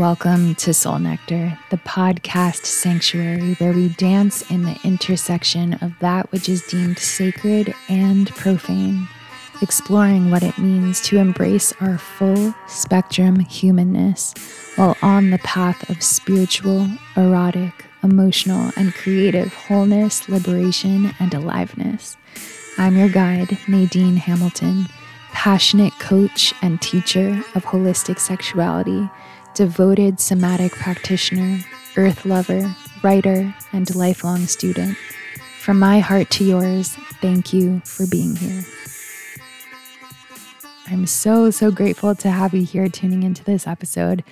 Welcome to Soul Nectar, the podcast sanctuary where we dance in the intersection of that which is deemed sacred and profane, exploring what it means to embrace our full spectrum humanness while on the path of spiritual, erotic, emotional, and creative wholeness, liberation, and aliveness. I'm your guide, Nadine Hamilton, passionate coach and teacher of holistic sexuality, devoted somatic practitioner, earth lover, writer, and lifelong student. From my heart to yours, thank you for being here. I'm so, so grateful to have you here tuning into this episode.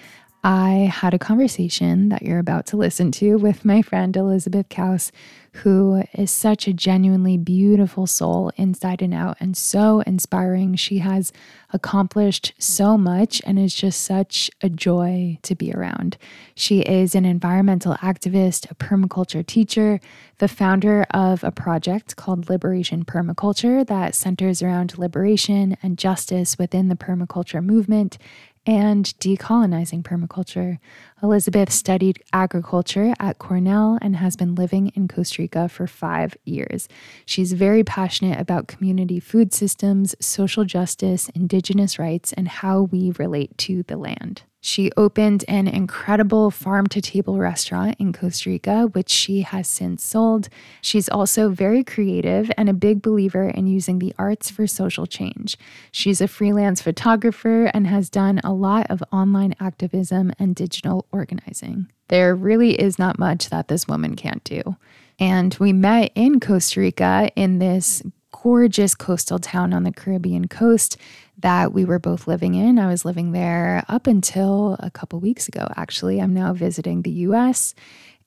I had a conversation that you're about to listen to with my friend Elizabeth Couse, who is such a genuinely beautiful soul inside and out and so inspiring. She has accomplished so much and is just such a joy to be around. She is an environmental activist, a permaculture teacher, the founder of a project called Liberation Permaculture that centers around liberation and justice within the permaculture movement and decolonizing permaculture. Elizabeth studied agriculture at Cornell and has been living in Costa Rica for five years. She's very passionate about community food systems, social justice, indigenous rights, and how we relate to the land. She opened an incredible farm to table restaurant in Costa Rica, which she has since sold. She's also very creative and a big believer in using the arts for social change. She's a freelance photographer and has done a lot of online activism and digital organizing. There really is not much that this woman can't do. And we met in Costa Rica in this gorgeous coastal town on the Caribbean coast that we were both living in. I was living there up until a couple weeks ago, actually. I'm now visiting the US.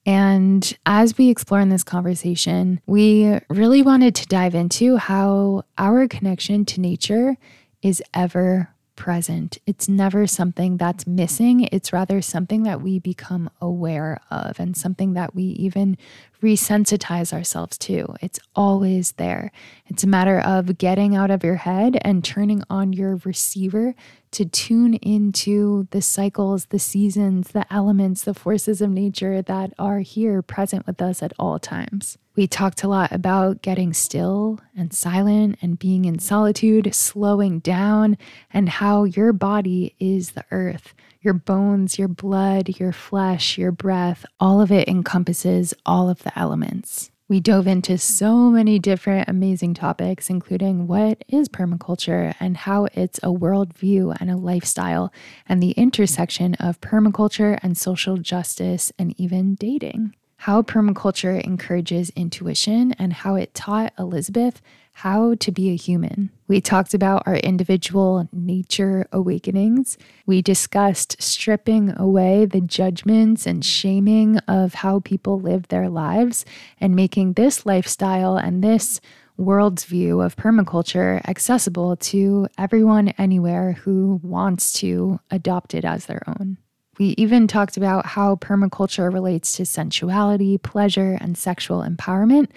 And as we explore in this conversation, we really wanted to dive into how our connection to nature is ever present. It's never something that's missing. It's rather something that we become aware of and something that we even resensitize ourselves to. It's always there. It's a matter of getting out of your head and turning on your receiver to tune into the cycles, the seasons, the elements, the forces of nature that are here present with us at all times. We talked a lot about getting still and silent and being in solitude, slowing down, and how your body is the earth your bones, your blood, your flesh, your breath, all of it encompasses all of the elements. We dove into so many different amazing topics, including what is permaculture and how it's a worldview and a lifestyle, and the intersection of permaculture and social justice and even dating. How permaculture encourages intuition and how it taught Elizabeth how to be a human. We talked about our individual nature awakenings. We discussed stripping away the judgments and shaming of how people live their lives and making this lifestyle and this world's view of permaculture accessible to everyone anywhere who wants to adopt it as their own. We even talked about how permaculture relates to sensuality, pleasure, and sexual empowerment,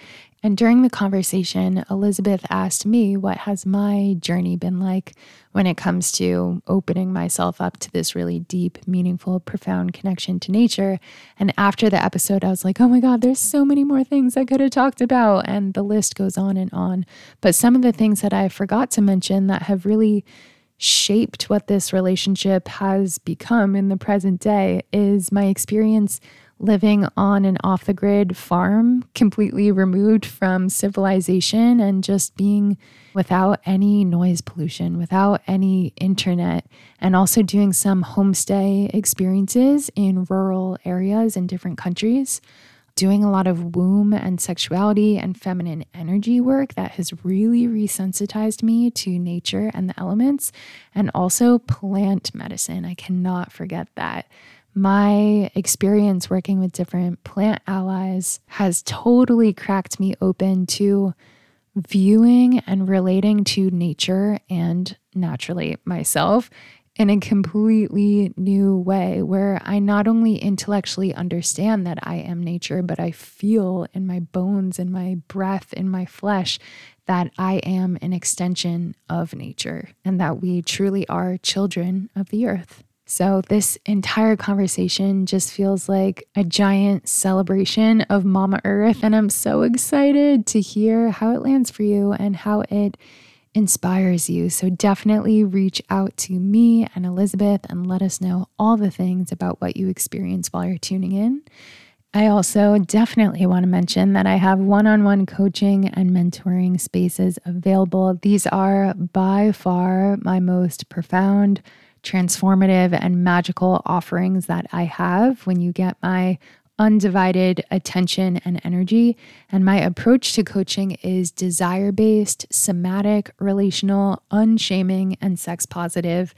and during the conversation, Elizabeth asked me what has my journey been like when it comes to opening myself up to this really deep, meaningful, profound connection to nature. And after the episode, I was like, oh my God, there's so many more things I could have talked about. And the list goes on and on. But some of the things that I forgot to mention that have really shaped what this relationship has become in the present day is my experience living on an off the grid farm, completely removed from civilization and just being without any noise pollution, without any internet, and also doing some homestay experiences in rural areas in different countries. Doing a lot of womb and sexuality and feminine energy work that has really resensitized me to nature and the elements, and also plant medicine. I cannot forget that my experience working with different plant allies has totally cracked me open to viewing and relating to nature and naturally myself in a completely new way where I not only intellectually understand that I am nature, but I feel in my bones, in my breath, in my flesh that I am an extension of nature and that we truly are children of the earth. So, this entire conversation just feels like a giant celebration of Mama Earth. And I'm so excited to hear how it lands for you and how it inspires you. So, definitely reach out to me and Elizabeth and let us know all the things about what you experience while you're tuning in. I also definitely want to mention that I have one on one coaching and mentoring spaces available. These are by far my most profound transformative and magical offerings that I have when you get my undivided attention and energy. And my approach to coaching is desire based, somatic, relational, unshaming, and sex positive.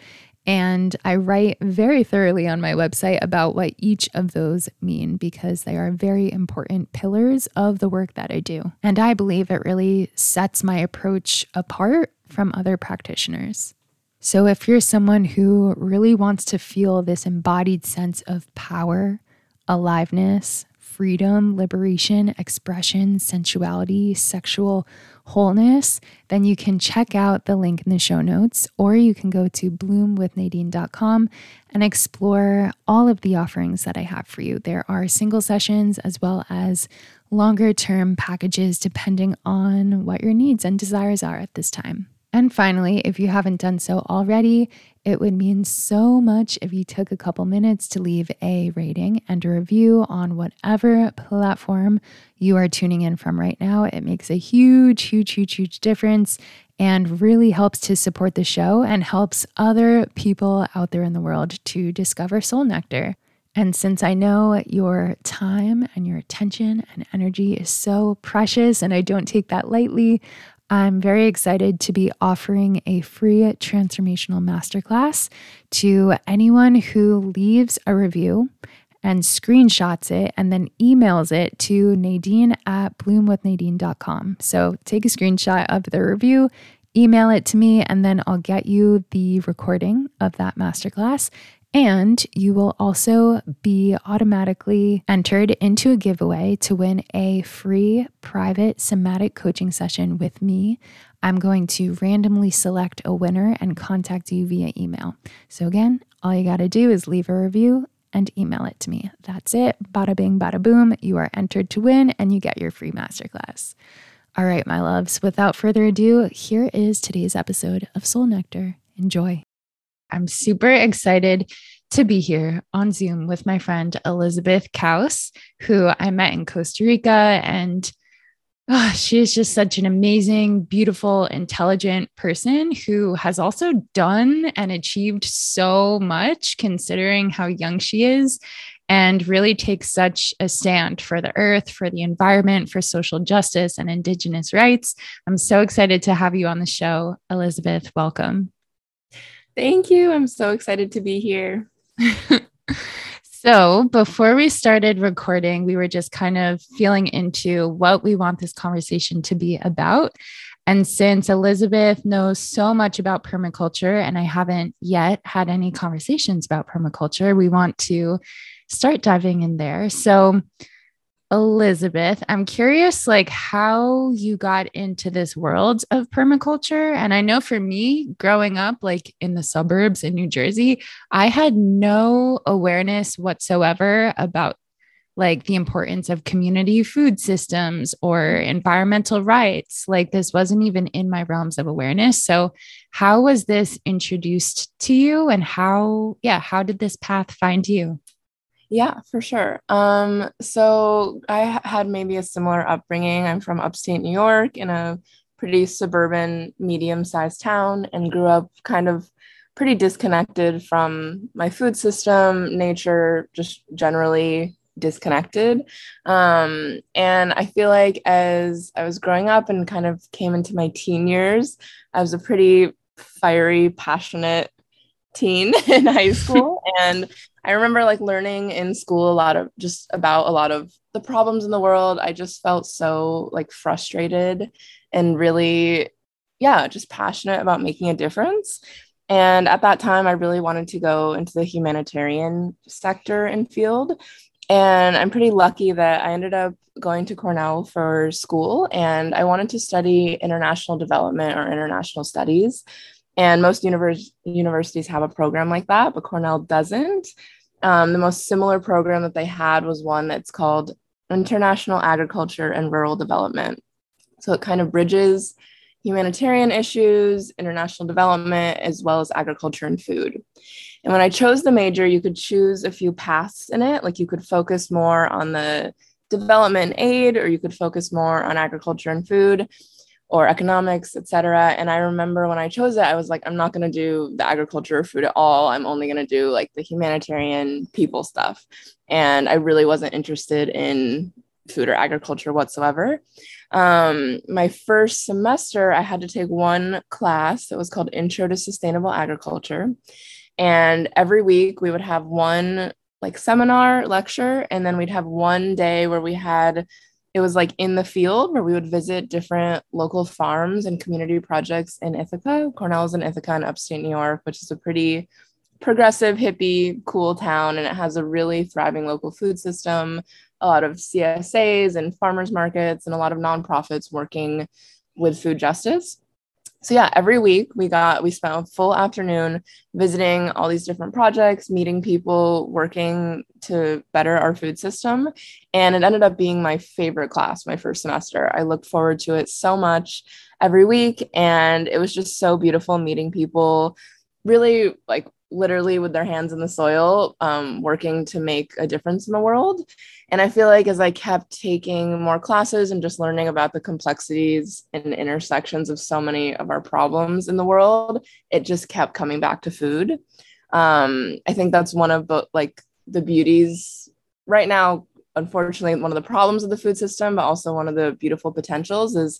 And I write very thoroughly on my website about what each of those mean because they are very important pillars of the work that I do. And I believe it really sets my approach apart from other practitioners. So, if you're someone who really wants to feel this embodied sense of power, aliveness, freedom, liberation, expression, sensuality, sexual wholeness, then you can check out the link in the show notes, or you can go to bloomwithnadine.com and explore all of the offerings that I have for you. There are single sessions as well as longer term packages depending on what your needs and desires are at this time. And finally, if you haven't done so already, it would mean so much if you took a couple minutes to leave a rating and a review on whatever platform you are tuning in from right now. It makes a huge, huge, huge, huge difference and really helps to support the show and helps other people out there in the world to discover soul nectar. And since I know your time and your attention and energy is so precious, and I don't take that lightly, I'm very excited to be offering a free transformational masterclass to anyone who leaves a review and screenshots it and then emails it to Nadine at bloomwithnadine.com. So take a screenshot of the review, email it to me, and then I'll get you the recording of that masterclass. And you will also be automatically entered into a giveaway to win a free private somatic coaching session with me. I'm going to randomly select a winner and contact you via email. So, again, all you got to do is leave a review and email it to me. That's it. Bada bing, bada boom. You are entered to win and you get your free masterclass. All right, my loves, without further ado, here is today's episode of Soul Nectar. Enjoy. I'm super excited to be here on Zoom with my friend Elizabeth Couse, who I met in Costa Rica. And oh, she is just such an amazing, beautiful, intelligent person who has also done and achieved so much considering how young she is and really takes such a stand for the earth, for the environment, for social justice and Indigenous rights. I'm so excited to have you on the show. Elizabeth, welcome. Thank you. I'm so excited to be here. so, before we started recording, we were just kind of feeling into what we want this conversation to be about. And since Elizabeth knows so much about permaculture, and I haven't yet had any conversations about permaculture, we want to start diving in there. So, Elizabeth, I'm curious like how you got into this world of permaculture and I know for me growing up like in the suburbs in New Jersey, I had no awareness whatsoever about like the importance of community food systems or environmental rights. Like this wasn't even in my realms of awareness. So how was this introduced to you and how yeah, how did this path find you? Yeah, for sure. Um, so I had maybe a similar upbringing. I'm from upstate New York in a pretty suburban, medium sized town and grew up kind of pretty disconnected from my food system, nature, just generally disconnected. Um, and I feel like as I was growing up and kind of came into my teen years, I was a pretty fiery, passionate teen in high school. and I remember like learning in school a lot of just about a lot of the problems in the world. I just felt so like frustrated and really, yeah, just passionate about making a difference. And at that time, I really wanted to go into the humanitarian sector and field. And I'm pretty lucky that I ended up going to Cornell for school and I wanted to study international development or international studies. And most univers- universities have a program like that, but Cornell doesn't. Um, the most similar program that they had was one that's called International Agriculture and Rural Development. So it kind of bridges humanitarian issues, international development, as well as agriculture and food. And when I chose the major, you could choose a few paths in it. Like you could focus more on the development aid, or you could focus more on agriculture and food or economics, etc. And I remember when I chose it, I was like, I'm not going to do the agriculture or food at all. I'm only going to do like the humanitarian people stuff. And I really wasn't interested in food or agriculture whatsoever. Um, my first semester, I had to take one class that was called Intro to Sustainable Agriculture. And every week we would have one like seminar lecture, and then we'd have one day where we had it was like in the field where we would visit different local farms and community projects in Ithaca. Cornell's in Ithaca in upstate New York, which is a pretty progressive, hippie, cool town. And it has a really thriving local food system, a lot of CSAs and farmers markets, and a lot of nonprofits working with food justice so yeah every week we got we spent a full afternoon visiting all these different projects meeting people working to better our food system. And it ended up being my favorite class my first semester. I looked forward to it so much every week. And it was just so beautiful meeting people really like literally with their hands in the soil, um, working to make a difference in the world. And I feel like as I kept taking more classes and just learning about the complexities and intersections of so many of our problems in the world, it just kept coming back to food. Um, I think that's one of the like the beauties right now. Unfortunately, one of the problems of the food system, but also one of the beautiful potentials is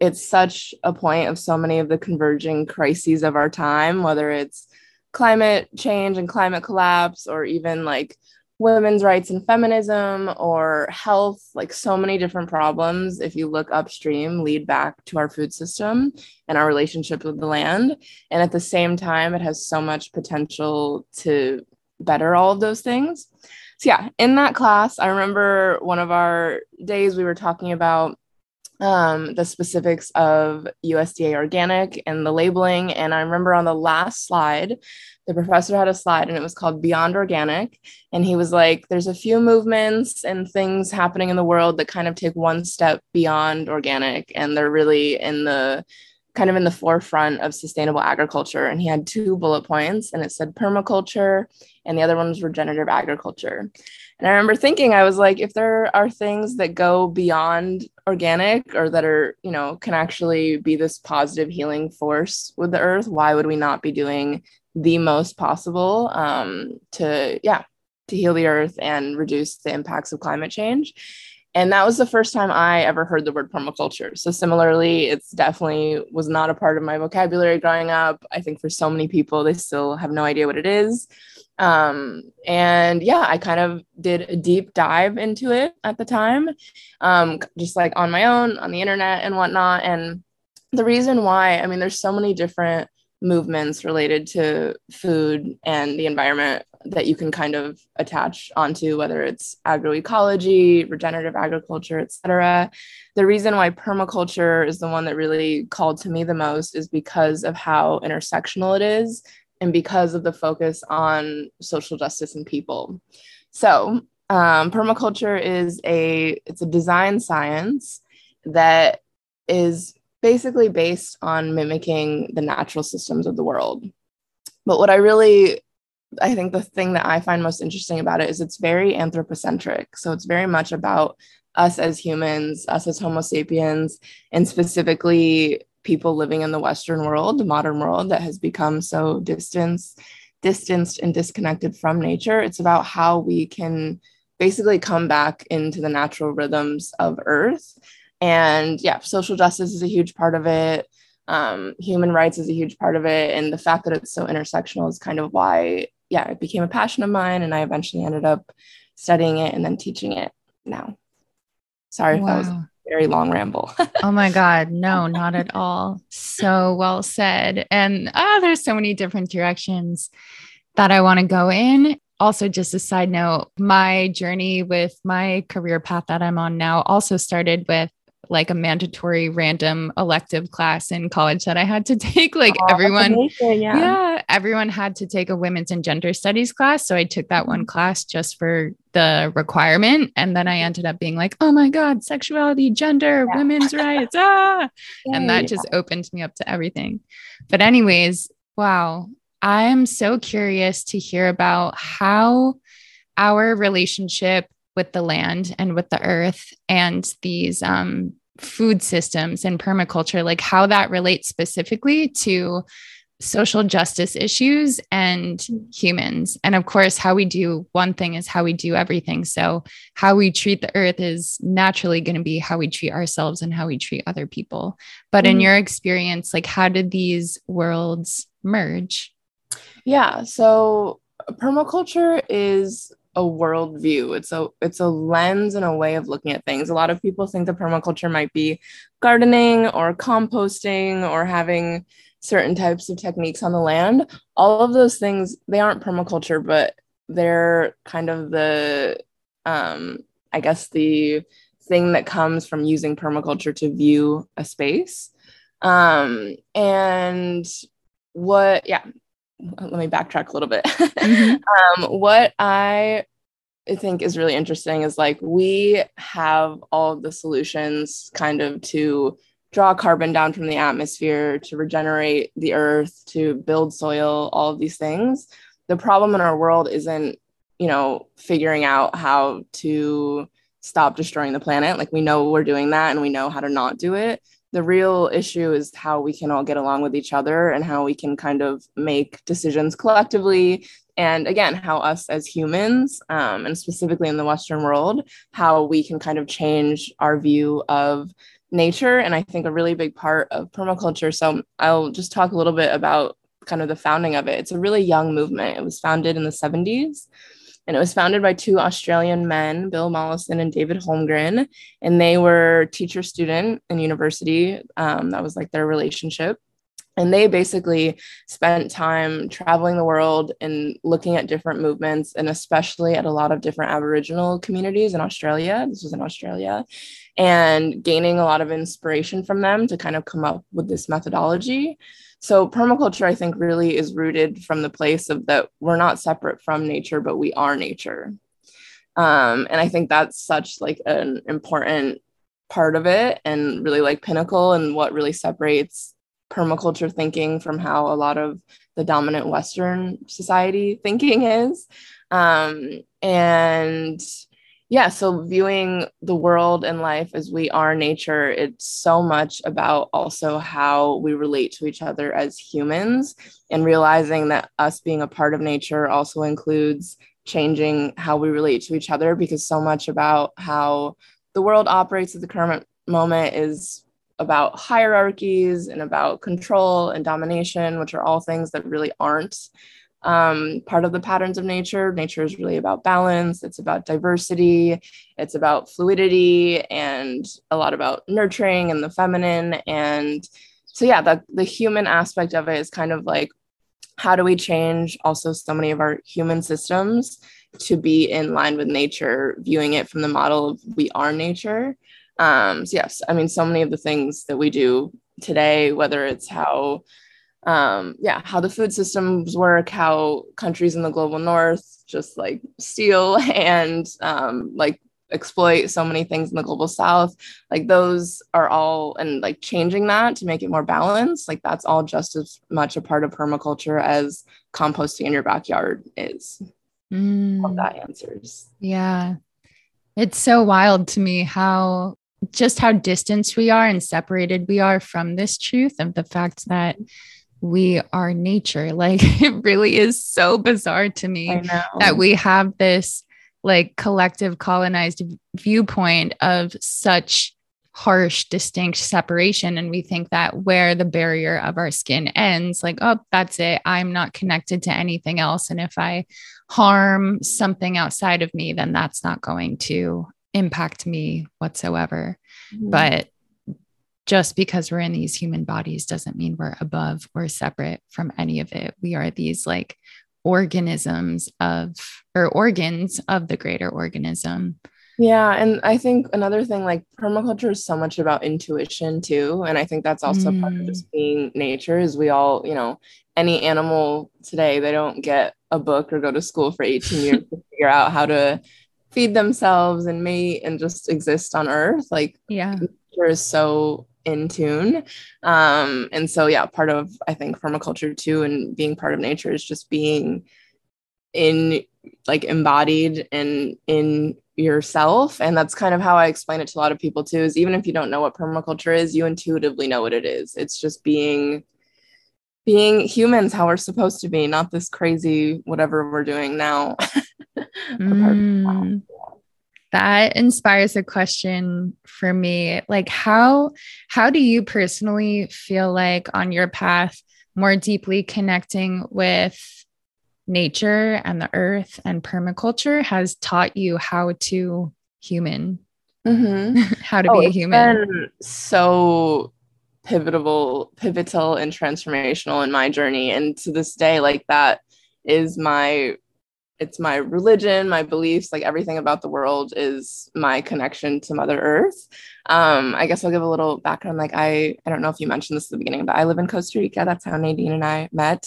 it's such a point of so many of the converging crises of our time, whether it's climate change and climate collapse, or even like women's rights and feminism or health, like so many different problems, if you look upstream, lead back to our food system and our relationship with the land. And at the same time, it has so much potential to better all of those things. So, yeah, in that class, I remember one of our days we were talking about um, the specifics of USDA organic and the labeling. And I remember on the last slide, the professor had a slide and it was called Beyond Organic. And he was like, there's a few movements and things happening in the world that kind of take one step beyond organic. And they're really in the kind of in the forefront of sustainable agriculture. And he had two bullet points and it said permaculture and the other one was regenerative agriculture. And I remember thinking, I was like, if there are things that go beyond organic or that are, you know, can actually be this positive healing force with the earth, why would we not be doing the most possible um, to, yeah, to heal the earth and reduce the impacts of climate change? And that was the first time I ever heard the word permaculture. So similarly, it's definitely was not a part of my vocabulary growing up. I think for so many people, they still have no idea what it is. Um, and yeah, I kind of did a deep dive into it at the time, um, just like on my own, on the internet and whatnot. And the reason why, I mean, there's so many different movements related to food and the environment that you can kind of attach onto whether it's agroecology regenerative agriculture etc the reason why permaculture is the one that really called to me the most is because of how intersectional it is and because of the focus on social justice and people. So, um, permaculture is a it's a design science that is basically based on mimicking the natural systems of the world. But what I really I think the thing that I find most interesting about it is it's very anthropocentric. So it's very much about us as humans, us as Homo sapiens, and specifically people living in the Western world, the modern world that has become so distanced, distanced and disconnected from nature. It's about how we can basically come back into the natural rhythms of Earth. And yeah, social justice is a huge part of it. Um, human rights is a huge part of it. And the fact that it's so intersectional is kind of why, yeah, it became a passion of mine. And I eventually ended up studying it and then teaching it now. Sorry wow. if that was very long ramble. oh my God. No, not at all. So well said. And oh, there's so many different directions that I want to go in. Also, just a side note, my journey with my career path that I'm on now also started with like a mandatory random elective class in college that I had to take. Like oh, everyone, yeah. yeah, everyone had to take a women's and gender studies class. So I took that one mm-hmm. class just for the requirement. And then I ended up being like, oh my God, sexuality, gender, yeah. women's rights. Ah. Yeah, and that just opened me up to everything. But, anyways, wow. I am so curious to hear about how our relationship with the land and with the earth and these um, food systems and permaculture, like how that relates specifically to social justice issues and humans. And of course, how we do one thing is how we do everything. So, how we treat the earth is naturally going to be how we treat ourselves and how we treat other people. But mm in your experience, like how did these worlds merge? Yeah. So, permaculture is a worldview. It's a it's a lens and a way of looking at things. A lot of people think that permaculture might be gardening or composting or having certain types of techniques on the land. All of those things they aren't permaculture, but they're kind of the um, I guess the thing that comes from using permaculture to view a space. Um, and what yeah let me backtrack a little bit. Mm-hmm. um, what I think is really interesting is like we have all of the solutions kind of to draw carbon down from the atmosphere, to regenerate the earth, to build soil, all of these things. The problem in our world isn't, you know, figuring out how to stop destroying the planet. Like we know we're doing that and we know how to not do it the real issue is how we can all get along with each other and how we can kind of make decisions collectively and again how us as humans um, and specifically in the western world how we can kind of change our view of nature. And i think a really big part of permaculture so i'll just talk a little bit about kind of the founding of it. It's a really young movement. It was founded in the 70s and it was founded by two Australian men, Bill Mollison and David Holmgren, and they were teacher student in university. Um, that was like their relationship. And they basically spent time traveling the world and looking at different movements, and especially at a lot of different Aboriginal communities in Australia. This was in Australia, and gaining a lot of inspiration from them to kind of come up with this methodology. So permaculture, I think, really is rooted from the place of that we're not separate from nature, but we are nature. Um, and I think that's such like an important part of it and really like pinnacle and what really separates permaculture thinking from how a lot of the dominant Western society thinking is. Um, and yeah, so viewing the world and life as we are nature, it's so much about also how we relate to each other as humans and realizing that us being a part of nature also includes changing how we relate to each other because so much about how the world operates at the current moment is about hierarchies and about control and domination, which are all things that really aren't um, part of the patterns of nature. Nature is really about balance, it's about diversity, it's about fluidity, and a lot about nurturing and the feminine. And so, yeah, the, the human aspect of it is kind of like how do we change also so many of our human systems to be in line with nature, viewing it from the model of we are nature. Um, so, yes, I mean, so many of the things that we do today, whether it's how um, yeah, how the food systems work, how countries in the global north just like steal and um, like exploit so many things in the global south. Like those are all and like changing that to make it more balanced like that's all just as much a part of permaculture as composting in your backyard is. Mm. that answers. Yeah. It's so wild to me how just how distanced we are and separated we are from this truth of the fact that we are nature. Like it really is so bizarre to me that we have this like collective colonized viewpoint of such harsh, distinct separation. And we think that where the barrier of our skin ends, like, oh, that's it. I'm not connected to anything else. And if I harm something outside of me, then that's not going to impact me whatsoever. Mm-hmm. But just because we're in these human bodies doesn't mean we're above or separate from any of it. We are these like organisms of or organs of the greater organism. Yeah, and I think another thing like permaculture is so much about intuition too, and I think that's also mm. part of just mm. being nature is we all, you know, any animal today they don't get a book or go to school for 18 years to figure out how to feed themselves and mate and just exist on earth. Like yeah. Nature is so in tune. Um and so yeah, part of I think permaculture too and being part of nature is just being in like embodied and in yourself. And that's kind of how i explain it to a lot of people too is even if you don't know what permaculture is you intuitively know what it is. It's just being being humans how we're supposed to be not this crazy whatever we're doing now. Mm, that inspires a question for me like how how do you personally feel like on your path more deeply connecting with nature and the earth and permaculture has taught you how to human, mm-hmm. how to oh, be a human. so pivotal, pivotal and transformational in my journey. And to this day, like that is my it's my religion, my beliefs, like everything about the world is my connection to Mother Earth. Um, I guess I'll give a little background. Like I, I don't know if you mentioned this at the beginning, but I live in Costa Rica. That's how Nadine and I met.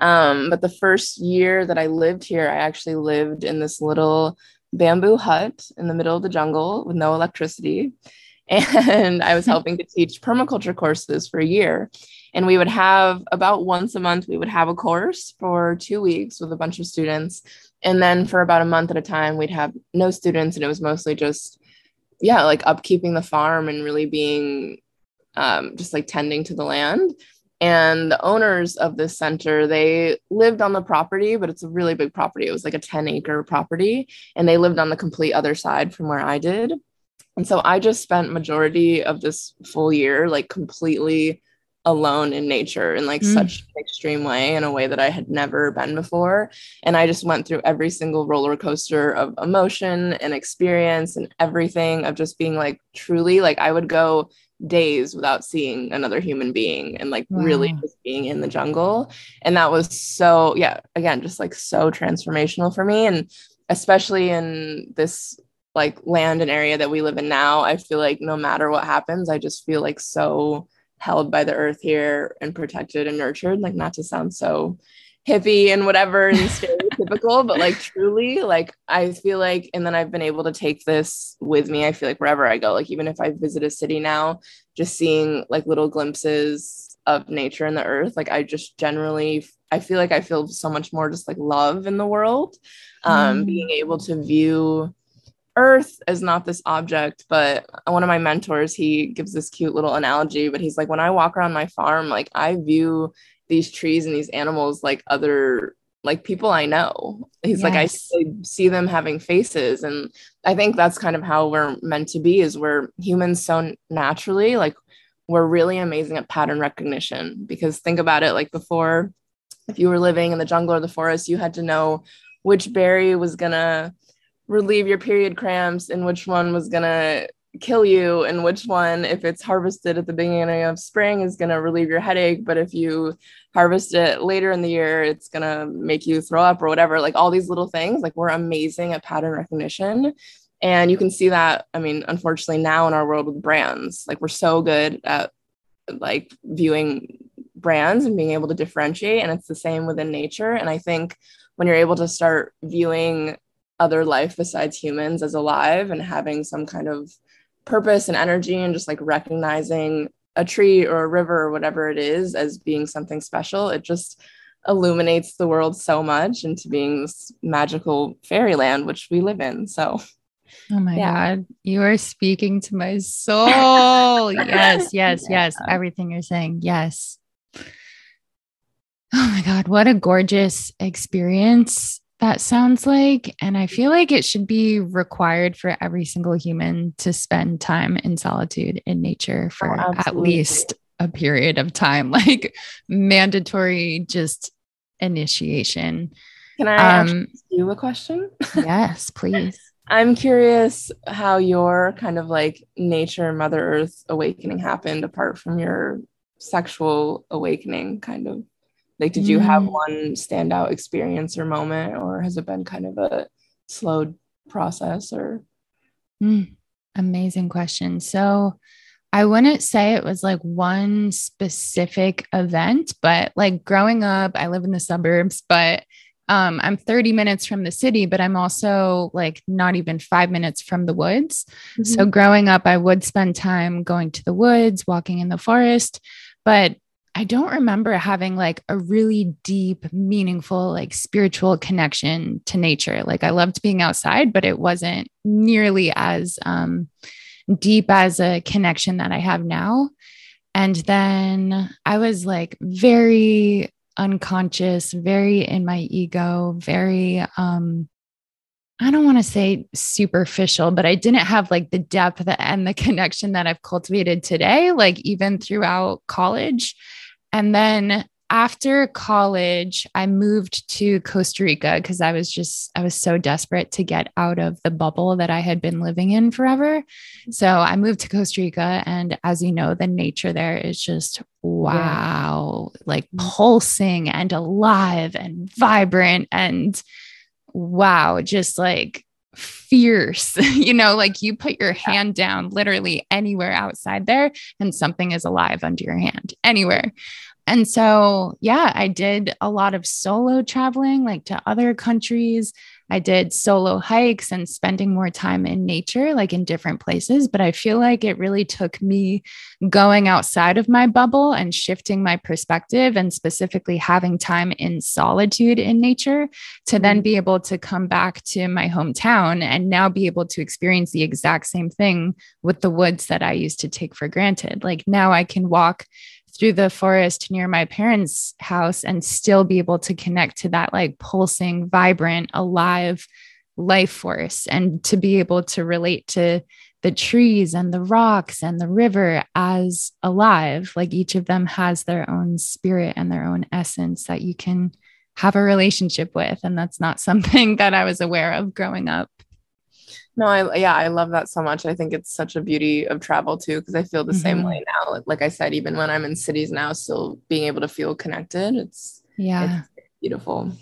Um, but the first year that I lived here, I actually lived in this little bamboo hut in the middle of the jungle with no electricity. And I was helping to teach permaculture courses for a year. And we would have about once a month, we would have a course for two weeks with a bunch of students and then for about a month at a time we'd have no students and it was mostly just yeah like upkeeping the farm and really being um, just like tending to the land. And the owners of this center they lived on the property but it's a really big property. It was like a 10 acre property and they lived on the complete other side from where i did. And so i just spent majority of this full year like completely alone in nature in like mm. such an extreme way in a way that I had never been before. And I just went through every single roller coaster of emotion and experience and everything of just being like truly like I would go days without seeing another human being and like wow. really just being in the jungle. And that was so, yeah, again, just like so transformational for me. And especially in this like land and area that we live in now, I feel like no matter what happens, I just feel like so held by the earth here and protected and nurtured like not to sound so hippie and whatever and stereotypical but like truly like i feel like and then i've been able to take this with me i feel like wherever i go like even if i visit a city now just seeing like little glimpses of nature and the earth like i just generally i feel like i feel so much more just like love in the world um mm. being able to view earth is not this object but one of my mentors he gives this cute little analogy but he's like when i walk around my farm like i view these trees and these animals like other like people i know. He's yes. like I, see them having faces. And i think that's kind of how we're meant to be is we're humans so naturally like we're really amazing at pattern recognition. Because think about it like before if you were living in the jungle or the forest you had to know which berry was gonna relieve your period cramps and which one was going to kill you and which one if it's harvested at the beginning of spring is going to relieve your headache. But if you harvest it later in the year it's going to make you throw up or whatever. Like all these little things like we're amazing at pattern recognition. And you can see that i mean unfortunately now in our world with brands like we're so good at like viewing brands and being able to differentiate. And it's the same within nature. And i think when you're able to start viewing other life besides humans as alive and having some kind of purpose and energy and just like recognizing a tree or a river or whatever it is as being something special it just illuminates the world so much into being this magical fairyland which we live in so. Oh my yeah. god. You are speaking to my soul. Yes yes yeah. yes. Everything you're saying. Yes. Oh my god. What a gorgeous experience that sounds like. And I feel like it should be required for every single human to spend time in solitude in nature for oh, at least a period of time, like mandatory just initiation. Can I um, ask you a question? yes, please. I'm curious how your kind of like nature, Mother Earth awakening happened apart from your sexual awakening, kind of. Like, did you have mm. one standout experience or moment, or has it been kind of a slow process or? Mm, amazing question. So, I wouldn't say it was like one specific event, but like growing up, I live in the suburbs, but um, I'm 30 minutes from the city, but I'm also like not even five minutes from the woods. Mm-hmm. So growing up, I would spend time going to the woods, walking in the forest, but I don't remember having like a really deep, meaningful, like spiritual connection to nature. Like I loved being outside, but it wasn't nearly as um, deep as a connection that I have now. And then I was like very unconscious, very in my ego, very um I don't want to say superficial, but I didn't have like the depth and the connection that I've cultivated today, like even throughout college. And then after college, I moved to Costa Rica because I was just, I was so desperate to get out of the bubble that I had been living in forever. So I moved to Costa Rica. And as you know, the nature there is just wow, yeah. like pulsing and alive and vibrant and wow, just like fierce. you know, like you put your hand down literally anywhere outside there and something is alive under your hand, anywhere. And so, yeah, I did a lot of solo traveling, like to other countries. I did solo hikes and spending more time in nature, like in different places. But I feel like it really took me going outside of my bubble and shifting my perspective and specifically having time in solitude in nature to then mm-hmm. be able to come back to my hometown and now be able to experience the exact same thing with the woods that I used to take for granted. Like now I can walk through the forest near my parents' house and still be able to connect to that like pulsing, vibrant, alive life force and to be able to relate to the trees and the rocks and the river as alive. Like each of them has their own spirit and their own essence that you can have a relationship with. And that's not something that I was aware of growing up. No, I yeah, I love that so much. I think it's such a beauty of travel too, because I feel the mm-hmm. same way now. Like I said, even when I'm in cities now, still being able to feel connected. It's yeah, it's beautiful.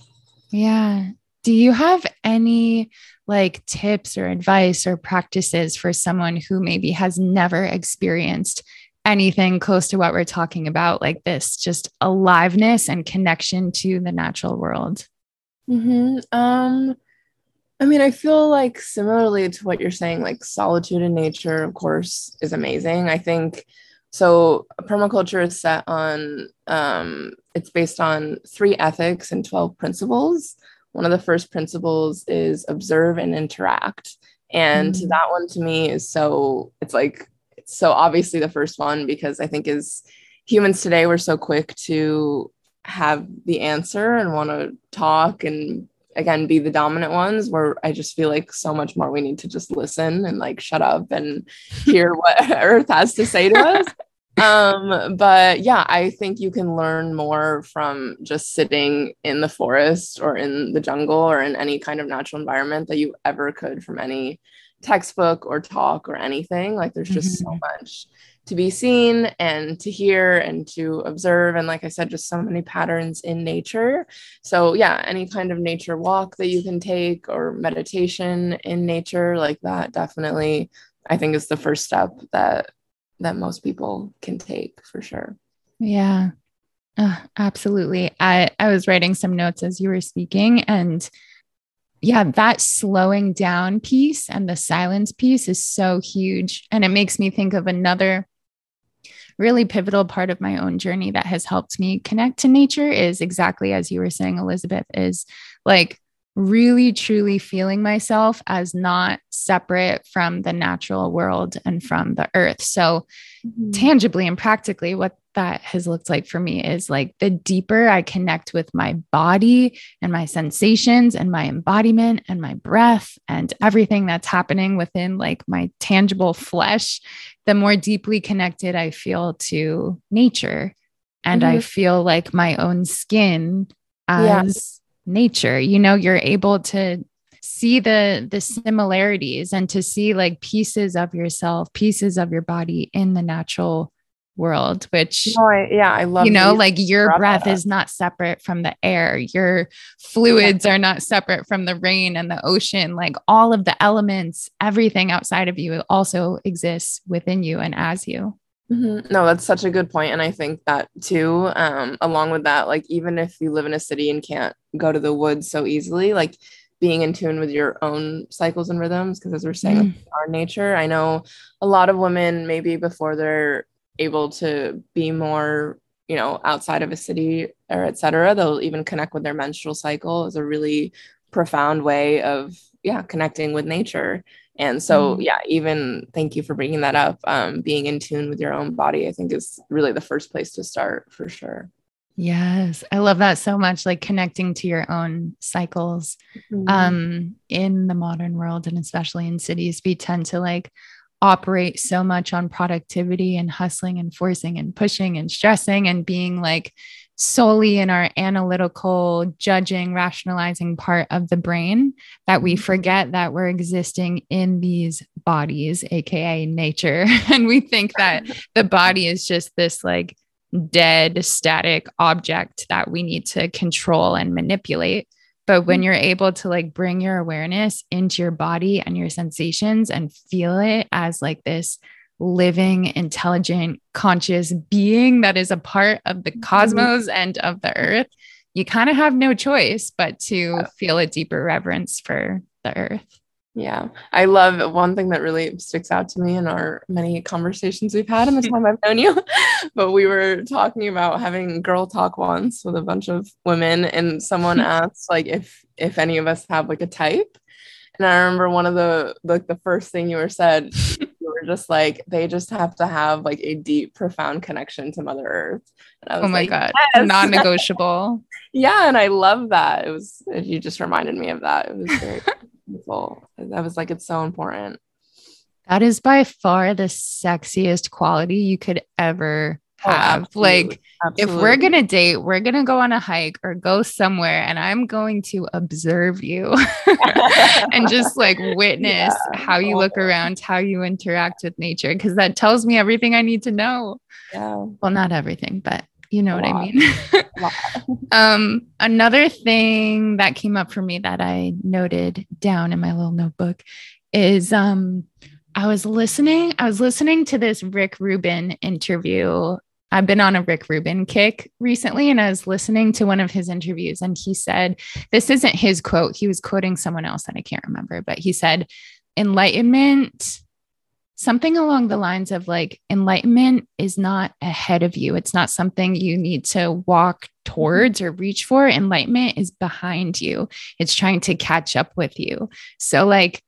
Yeah. Do you have any like tips or advice or practices for someone who maybe has never experienced anything close to what we're talking about, like this, just aliveness and connection to the natural world? Mm-hmm. Um, I mean, I feel like similarly to what you're saying, like solitude in nature, of course, is amazing. I think so. Permaculture is set on, um, it's based on three ethics and 12 principles. One of the first principles is observe and interact. And mm-hmm. that one to me is so, it's like, it's so obviously the first one because I think is humans today, we're so quick to have the answer and want to talk and again be the dominant ones where I just feel like so much more we need to just listen and like shut up and hear what Earth has to say to us. um but yeah i think you can learn more from just sitting in the forest or in the jungle or in any kind of natural environment that you ever could from any textbook or talk or anything like there's just mm-hmm. so much to be seen and to hear and to observe. And like I said, just so many patterns in nature. So, yeah, any kind of nature walk that you can take or meditation in nature, like that, definitely, I think is the first step that that most people can take for sure. Yeah. Uh, absolutely. I, I was writing some notes as you were speaking, and yeah, that slowing down piece and the silence piece is so huge. And it makes me think of another really pivotal part of my own journey that has helped me connect to nature is exactly as you were saying, Elizabeth, is like really truly feeling myself as not separate from the natural world and from the earth. So, mm-hmm. tangibly and practically, what that has looked like for me is like the deeper I connect with my body and my sensations and my embodiment and my breath and everything that's happening within like my tangible flesh, the more deeply connected I feel to nature. And mm-hmm. I feel like my own skin as yeah. Nature. You know, you're able to see the the similarities and to see like pieces of yourself, pieces of your body in the natural world, which no, I, yeah, I love you know, like your breath is not separate from the air, your fluids yeah. are not separate from the rain and the ocean. Like all of the elements, everything outside of you also exists within you and as you. Mm-hmm. No, that's such a good point. And I think that too, um, along with that, like even if you live in a city and can't go to the woods so easily, like being in tune with your own cycles and rhythms, because as we're saying, mm. our nature, I know a lot of women maybe before they're able to be more, you know, outside of a city or etc., they'll even connect with their menstrual cycle is a really profound way of yeah connecting with nature and so, mm. yeah, even thank you for bringing that up. Um, being in tune with your own body, I think, is really the first place to start for sure. Yes, I love that so much. Like connecting to your own cycles. Mm-hmm. Um, in the modern world, and especially in cities, we tend to like operate so much on productivity and hustling and forcing and pushing and stressing and being like solely in our analytical, judging, rationalizing part of the brain that we mm-hmm. forget that we're existing in these bodies, AKA nature. and we think that the body is just this like dead, static object that we need to control and manipulate. But when mm-hmm. you're able to like bring your awareness into your body and your sensations and feel it as like this living, intelligent, conscious being that is a part of the mm-hmm. cosmos and of the earth, you kind of have no choice but to feel a deeper reverence for the earth. Yeah, I love one thing that really sticks out to me in our many conversations we've had in the time I've known you. but we were talking about having girl talk once with a bunch of women, and someone asked like if if any of us have like a type. And I remember one of the like the first thing you were said just like they just have to have like a deep, profound connection to Mother Earth. oh my like, god, yes. non-negotiable. yeah, and I love that. It was you just reminded me of that. It was very beautiful. I was like, it's so important. That is by far the sexiest quality you could ever have. Oh, like, absolutely. if we're going to date, we're going to go on a hike or go somewhere, and I'm going to observe you and just like witness yeah. how you look around, how you interact with nature, because that tells me everything I need to know. Yeah. Well, not everything, but you know what I mean. um, another thing that came up for me that I noted down in my little notebook is um I was listening, I was listening to this Rick Rubin interview I've been on a Rick Rubin kick recently, and I was listening to one of his interviews, and he said, This isn't his quote. He was quoting someone else, that I can't remember, but he said, Enlightenment, something along the lines of like, enlightenment is not ahead of you. It's not something you need to walk towards or reach for. Enlightenment is behind you, it's trying to catch up with you. So, like,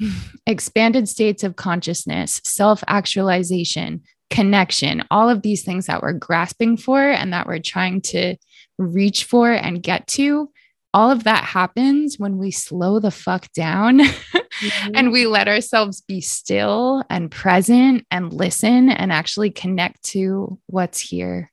expanded states of consciousness, self actualization, connection, all of these things that we're grasping for and that we're trying to reach for and get to, all of that happens when we slow the fuck down mm-hmm. and we let ourselves be still and present and listen and actually connect to what's here.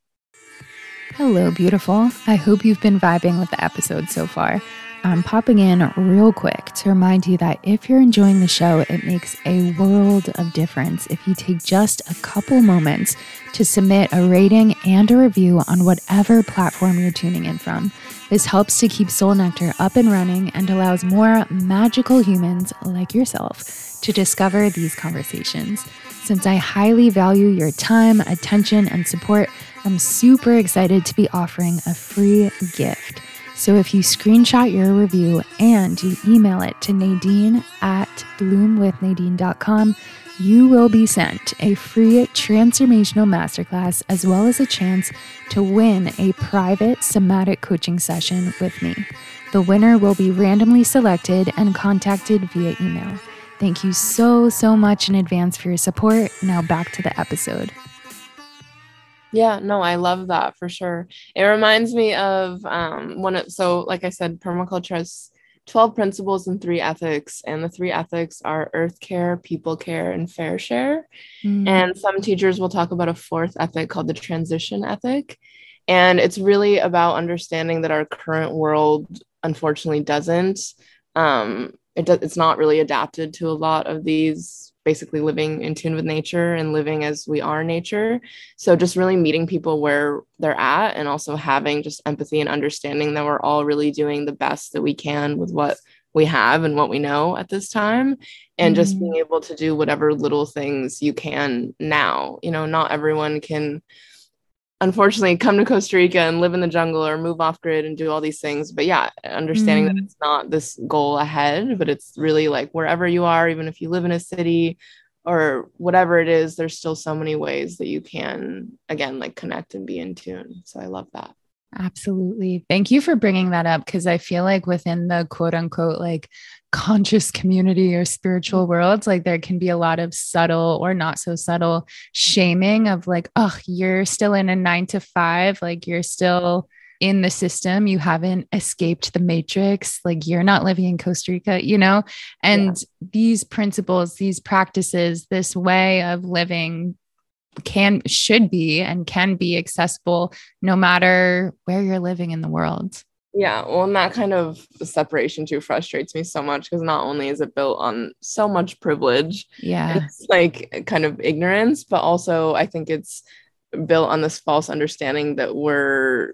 Hello, beautiful. I hope you've been vibing with the episode so far. I'm popping in real quick to remind you that if you're enjoying the show, it makes a world of difference if you take just a couple moments to submit a rating and a review on whatever platform you're tuning in from. This helps to keep Soul Nectar up and running and allows more magical humans like yourself to discover these conversations. Since I highly value your time, attention, and support, I'm super excited to be offering a free gift. So if you screenshot your review and you email it to Nadine at bloomwithnadine.com, you will be sent a free transformational masterclass as well as a chance to win a private somatic coaching session with me. The winner will be randomly selected and contacted via email. Thank you so, so much in advance for your support. Now back to the episode. Yeah, no, I love that for sure. It reminds me of um one of so like I said, permaculture has 12 principles and three ethics, and the three ethics are earth care, people care, and fair share. Mm. And some teachers will talk about a fourth ethic called the transition ethic. And it's really about understanding that our current world unfortunately doesn't. Um, it does it's not really adapted to a lot of these basically living in tune with nature and living as we are nature. So just really meeting people where they're at and also having just empathy and understanding that we're all really doing the best that we can with what we have and what we know at this time and mm-hmm. just being mm. able to do whatever little things you can now. You know, not everyone can unfortunately come to Costa Rica and live in the jungle or move off grid and do all these things. But yeah, understanding mm. that it's not this goal ahead, but it's really like wherever you are, even if you live in a city or whatever it is, there's still so many ways that you can, again, like connect and be in tune. So I love that. Absolutely. Thank you for bringing that up because I feel like within the quote unquote like conscious community or spiritual mm-hmm. worlds, like there can be a lot of subtle or not so subtle shaming of like, oh, you're still in a nine to five, like you're still in the system, you haven't escaped the matrix, like you're not living in Costa Rica, you know? And yeah. these principles, these practices, this way of living can should be and can be accessible no matter where you're living in the world. Yeah, well, and that kind of separation too frustrates me so much because not only is it built on so much privilege, yeah, it's like kind of ignorance, but also I think it's built on this false understanding that we're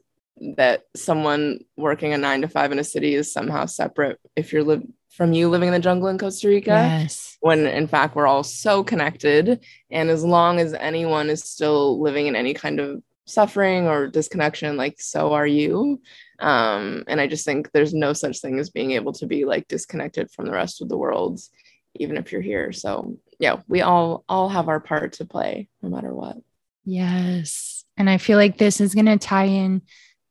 that someone working a nine to five in a city is somehow separate if you're live from you living in the jungle in Costa Rica. Yes. When in fact we're all so connected. And as long as anyone is still living in any kind of suffering or disconnection, like so are you. Um, and I just think there's no such thing as being able to be like disconnected from the rest of the world, even if you're here. So yeah, we all all have our part to play no matter what. Yes. And I feel like this is going to tie in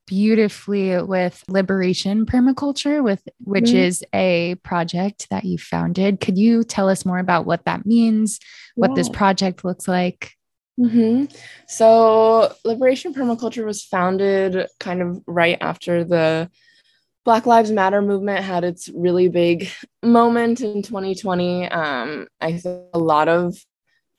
beautifully with Liberation Permaculture, with which mm-hmm. is a project that you founded. Could you tell us more about what that means, what yeah. this project looks like? Mm-hmm. So, Liberation Permaculture was founded kind of right after the Black Lives Matter movement had its really big moment in 2020. Um, I think a lot of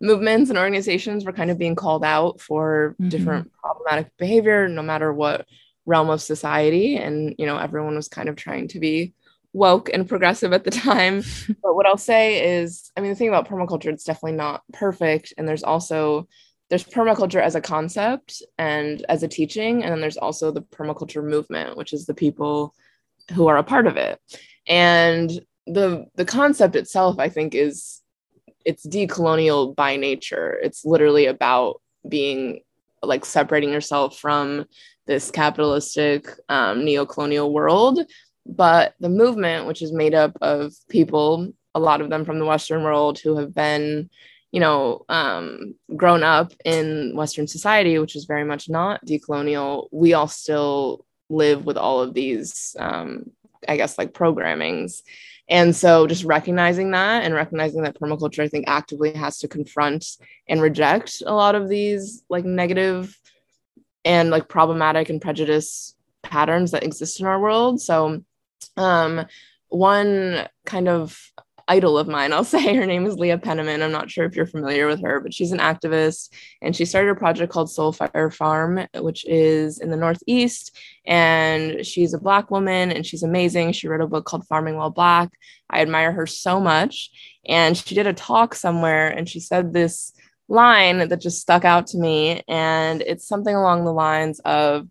movements and organizations were kind of being called out for mm-hmm. different problematic behavior, no matter what realm of society and you know everyone was kind of trying to be woke and progressive at the time but what i'll say is i mean the thing about permaculture it's definitely not perfect and there's also there's permaculture as a concept and as a teaching and then there's also the permaculture movement which is the people who are a part of it. And the the concept itself i think is it's decolonial by nature. It's literally about being like separating yourself from this capitalistic um, neo-colonial world. But the movement which is made up of people a lot of them from the western world who have been you know um, grown up in western society which is very much not decolonial we all still live with all of these um, i guess like programmings and so just recognizing that and recognizing that permaculture i think actively has to confront and reject a lot of these like negative and like problematic and prejudice patterns that exist in our world. So, um, one kind of idol of mine, I'll say her name is Leah Penniman. I'm not sure if you're familiar with her, but she's an activist and she started a project called Soulfire Farm, which is in the Northeast. And she's a Black woman and she's amazing. She wrote a book called Farming While Black. I admire her so much. And she did a talk somewhere and she said this line that just stuck out to me. And it's something along the lines of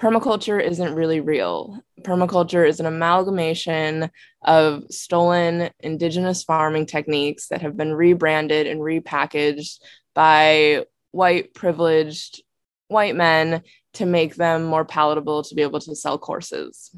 permaculture isn't really real. Permaculture is an amalgamation of stolen indigenous farming techniques that have been rebranded and repackaged by white privileged white men to make them more palatable to be able to sell courses.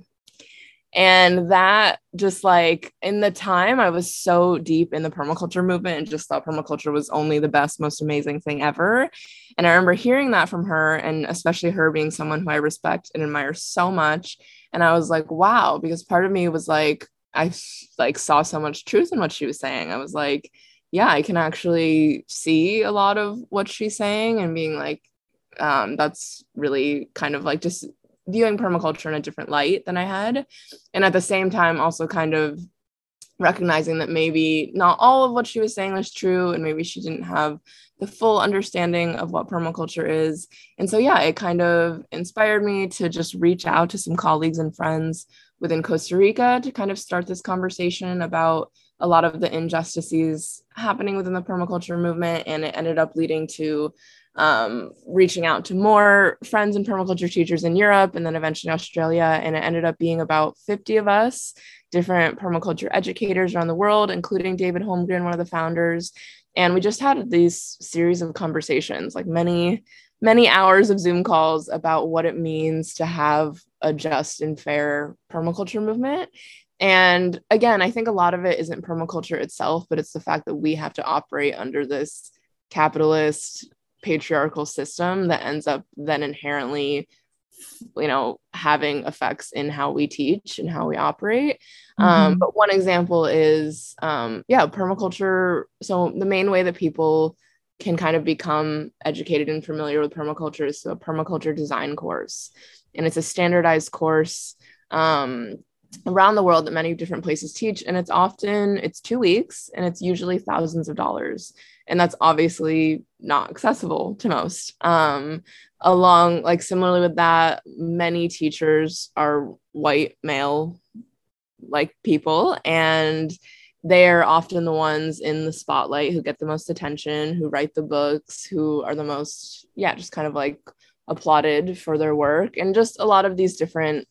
And that just like in the time, I was so deep in the permaculture movement and just thought permaculture was only the best, most amazing thing ever. And I remember hearing that from her, and especially her being someone who I respect and admire so much. And I was like, wow, because part of me was like, I like saw so much truth in what she was saying. I was like, yeah, I can actually see a lot of what she's saying and being like, um, that's really kind of like just viewing permaculture in a different light than I had. And at the same time, also kind of recognizing that maybe not all of what she was saying was true and maybe she didn't have the full understanding of what permaculture is. And so, yeah, it kind of inspired me to just reach out to some colleagues and friends within Costa Rica to kind of start this conversation about a lot of the injustices happening within the permaculture movement. And it ended up leading to um, reaching out to more friends and permaculture teachers in Europe and then eventually Australia. And it ended up being about 50 of us, different permaculture educators around the world, including David Holmgren, one of the founders. And we just had these series of conversations, like many, many hours of Zoom calls about what it means to have a just and fair permaculture movement. And again, I think a lot of it isn't permaculture itself, but it's the fact that we have to operate under this capitalist patriarchal system that ends up then inherently you know having effects in how we teach and how we operate. Um, mm-hmm. um, but one example is um, yeah permaculture. So the main way that people can kind of become educated and familiar with permaculture is a permaculture design course. And it's a standardized course. Um, around the world that many different places teach and it's often it's two weeks and it's usually thousands of dollars. And that's obviously not accessible to most. Um, along like similarly with that many teachers are white male like people and they're often the ones in the spotlight who get the most attention who write the books who are the most yeah just kind of like applauded for their work. And just a lot of these different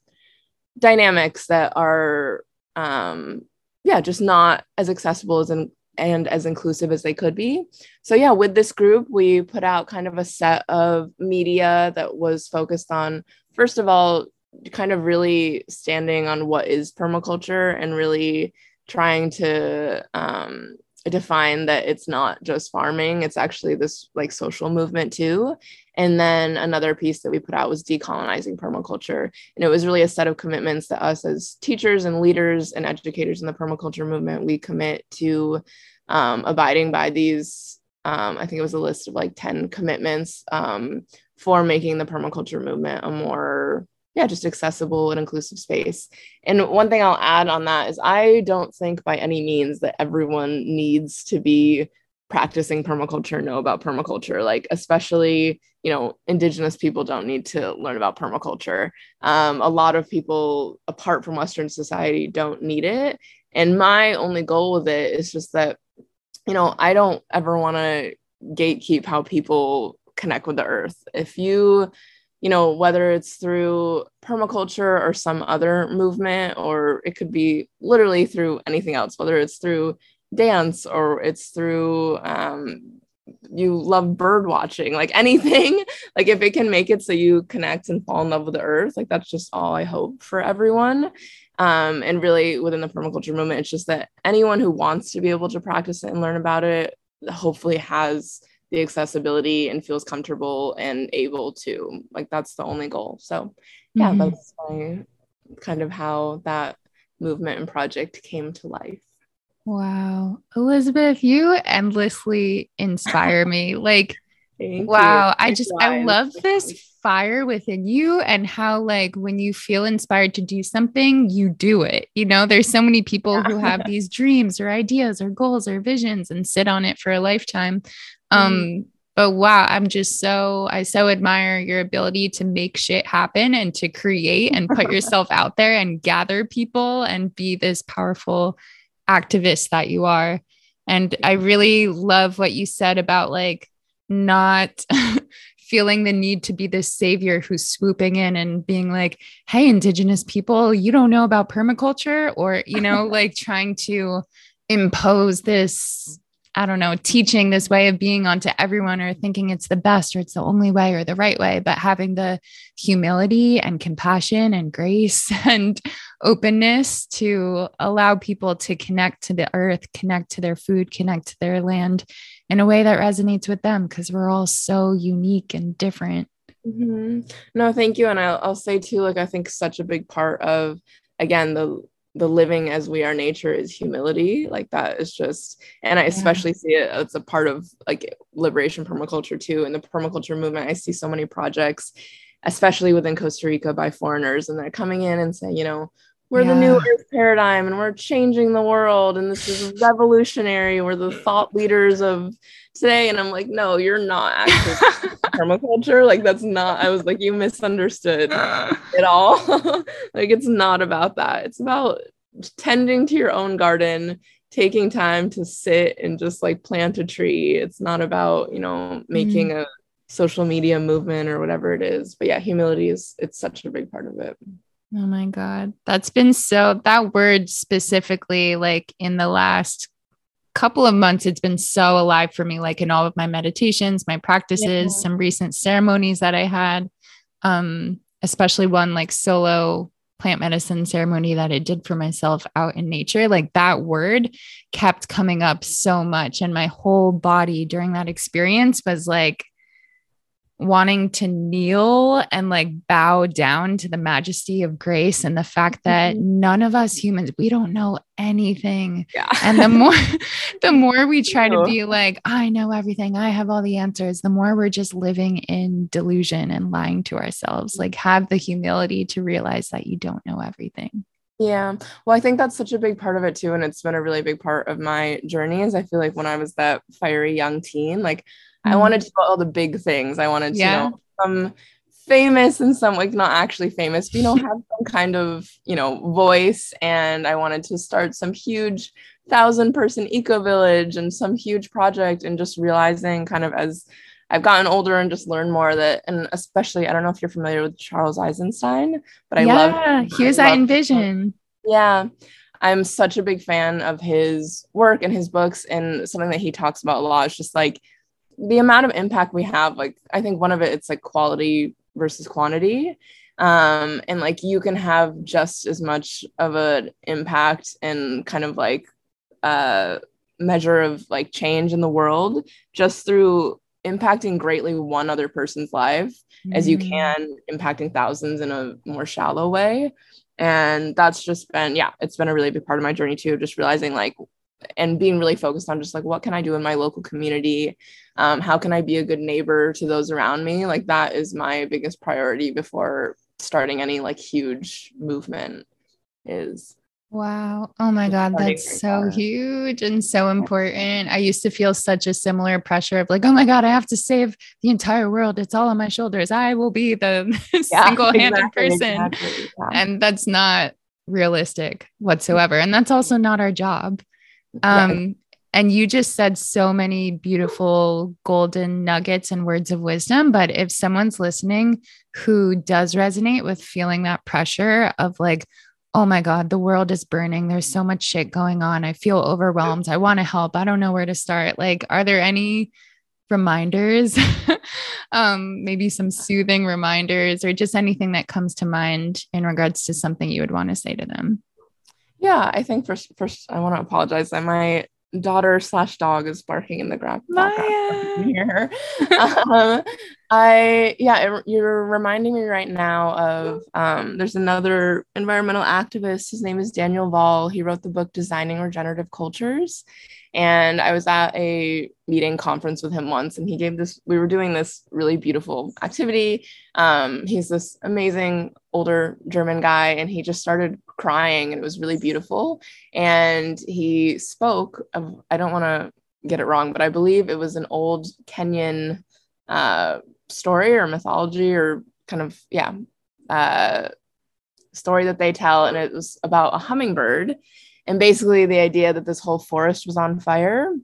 dynamics that are um yeah just not as accessible as in and as inclusive as they could be. So, yeah, with this group, we put out kind of a set of media that was focused on, first of all, kind of really standing on what is permaculture and really trying to um, define that it's not just farming, it's actually this like social movement too. And then another piece that we put out was decolonizing permaculture. And it was really a set of commitments that us as teachers and leaders and educators in the permaculture movement, we commit to um, abiding by these. Um, I think it was a list of like 10 commitments um, for making the permaculture movement a more yeah, just accessible and inclusive space. And one thing I'll add on that is I don't think by any means that everyone needs to be practicing permaculture know about permaculture like especially you know indigenous people don't need to learn about permaculture. Um, a lot of people apart from western society don't need it. And my only goal with it is just that you know i don't ever want to gatekeep how people connect with the earth. If you you know, whether it's through permaculture or some other movement, or it could be literally through anything else, whether it's through dance or it's through um, you love bird watching, like anything, like if it can make it so you connect and fall in love with the earth, like that's just all I hope for everyone. Um, and really within the permaculture movement, it's just that anyone who wants to be able to practice it and learn about it hopefully has the accessibility and feels comfortable and able to like that's the only goal so yeah mm-hmm. that's my kind of how that movement and project came to life wow elizabeth you endlessly inspire me like Thank wow you. i just i love this fire within you and how like when you feel inspired to do something you do it you know there's so many people yeah. who have these dreams or ideas or goals or visions and sit on it for a lifetime um, mm. but wow, I'm just so I so admire your ability to make shit happen and to create and put yourself out there and gather people and be this powerful activist that you are. And I really love what you said about like not feeling the need to be this savior who's swooping in and being like, hey, indigenous people, you don't know about permaculture, or, you know, like trying to impose this I don't know, teaching this way of being onto everyone or thinking it's the best or it's the only way or the right way, but having the humility and compassion and grace and openness to allow people to connect to the earth, connect to their food, connect to their land in a way that resonates with them because we're all so unique and different. Mm-hmm. No, thank you. And I'll, I'll say too, like, I think such a big part of, again, the the living as we are nature is humility like that is just and i especially yeah. see it it's a part of like liberation permaculture too and the permaculture movement i see so many projects especially within costa rica by foreigners and they're coming in and saying you know we're yeah. the new earth paradigm and we're changing the world and this is revolutionary we're the thought leaders of today and i'm like no you're not actually permaculture like that's not i was like you misunderstood at all like it's not about that it's about tending to your own garden taking time to sit and just like plant a tree. It's not about, you know, making mm. a social media movement or whatever it is. But yeah, humility is it's such a big part of it. Oh my God. That's been so, that word specifically, like in the last couple of months, it's been so alive for me, like in all of my meditations, my practices, yeah. some recent ceremonies that I had, um, especially one like solo plant medicine ceremony that I did for myself out in nature. Like that word kept coming up so much. And my whole body during that experience was like, wanting to kneel and like bow down to the majesty of grace and the fact that mm-hmm. none of us humans we don't know anything yeah. and the more the more we try to be like i know everything i have all the answers the more we're just living in delusion and lying to ourselves like have the humility to realize that you don't know everything yeah. Well, I think that's such a big part of it too. And it's been a really big part of my journey is I feel like when I was that fiery young teen, like I mm-hmm. wanted to do all the big things. I wanted to yeah. know some famous and some like not actually famous, but you know, have some kind of, you know, voice. And I wanted to start some huge thousand person eco village and some huge project and just realizing kind of as I've gotten older and just learned more that, and especially, I don't know if you're familiar with Charles Eisenstein, but I yeah, love. Here's I envision. Yeah. I'm such a big fan of his work and his books. And something that he talks about a lot is just like the amount of impact we have like i think one of it it's like quality versus quantity um and like you can have just as much of an impact and kind of like uh measure of like change in the world just through impacting greatly one other person's life mm. as you mm. can impacting thousands in a more shallow way and that's just been yeah it's been a really big part of my journey too just realizing like and being really focused on just like what can i do in my local community um, how can i be a good neighbor to those around me like that is my biggest priority before starting any like huge movement is Wow. Oh my God. That's so huge and so important. I used to feel such a similar pressure of like, oh my God, I have to save the entire world. It's all on my shoulders. I will be the yeah, single handed exactly, person. Exactly, yeah. And that's not realistic whatsoever. And that's also not our job. Um, and you just said so many beautiful golden nuggets and words of wisdom. But if someone's listening who does resonate with feeling that pressure of like, oh my God, the world is burning. There's so much shit going on. I feel overwhelmed. I want to help. I don't know where to start. Like, are there any reminders, um, maybe some soothing reminders, or just anything that comes to mind in regards to something you would want to say to them? Yeah, I think first, first I want to apologize that my daughter slash dog is barking in the background. Here, um, I yeah, you're reminding me right now of um, there's another environmental activist. His name is Daniel Wahl. He wrote the book Designing Regenerative Cultures, and I was at a meeting conference with him once, and he gave this. We were doing this really beautiful activity. Um, he's this amazing older German guy, and he just started crying, and it was really beautiful. And he spoke of. I don't want to get it wrong, but I believe it was an old Kenyan uh, story or mythology or kind of yeah uh, story that they tell, and it was about a hummingbird and basically, the idea that this whole forest was on fire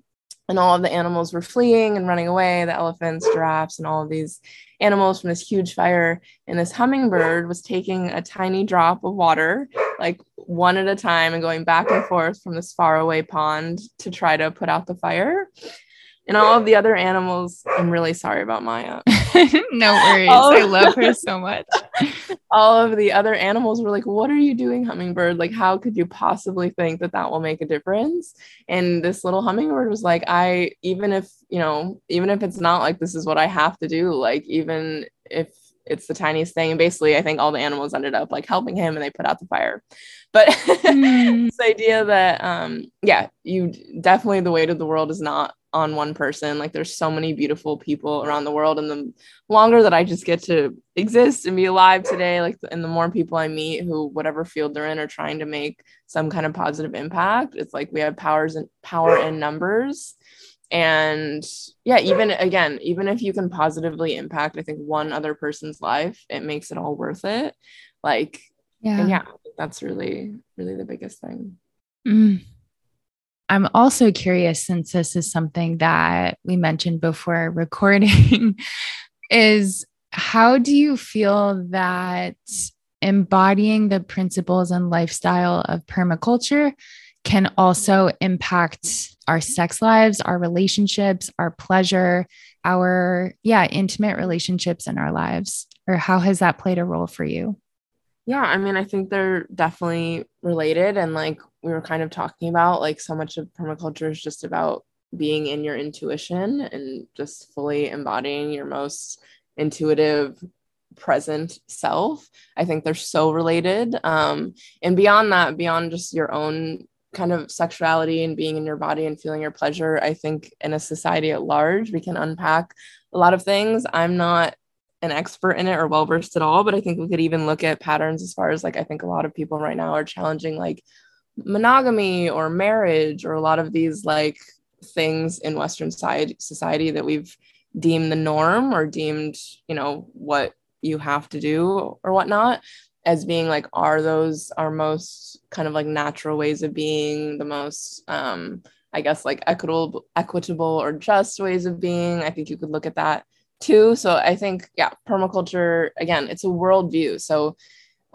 and all of the animals were fleeing and running away the elephants, giraffes, and all of these animals from this huge fire. And this hummingbird was taking a tiny drop of water, like one at a time, and going back and forth from this faraway pond to try to put out the fire. And all of the other animals, I'm really sorry about Maya. no worries. I love her so much. all of the other animals were like, What are you doing, hummingbird? Like, how could you possibly think that that will make a difference? And this little hummingbird was like, I, even if, you know, even if it's not like this is what I have to do, like, even if it's the tiniest thing. And basically, I think all the animals ended up like helping him and they put out the fire. But mm. this idea that, um, yeah, you definitely the weight of the world is not on one person. Like there's so many beautiful people around the world. And the longer that I just get to exist and be alive today, like and the more people I meet who whatever field they're in are trying to make some kind of positive impact, it's like we have powers and power in numbers. And yeah, even again, even if you can positively impact, I think one other person's life, it makes it all worth it. Like, yeah, yeah, that's really, really the biggest thing. Mm. I'm also curious since this is something that we mentioned before recording is how do you feel that embodying the principles and lifestyle of permaculture can also impact our sex lives, our relationships, our pleasure, our yeah, intimate relationships in our lives? Or how has that played a role for you? Yeah, I mean, I think they're definitely related. And like we were kind of talking about, like so much of permaculture is just about being in your intuition and just fully embodying your most intuitive present self i think they're so related um and beyond that beyond just your own kind of sexuality and being in your body and feeling your pleasure i think in a society at large we can unpack a lot of things. I'm not an expert in it or well versed at all, but I think we could even look at patterns as far as like I think a lot of people right now are challenging like monogamy or marriage or a lot of these like things in Western society society that we've deemed the norm or deemed, you know, what you have to do or whatnot as being like are those our most kind of like natural ways of being the most um I guess like equitable equitable or just ways of being. I think you could look at that too. So I think, yeah, permaculture, again, it's a worldview. So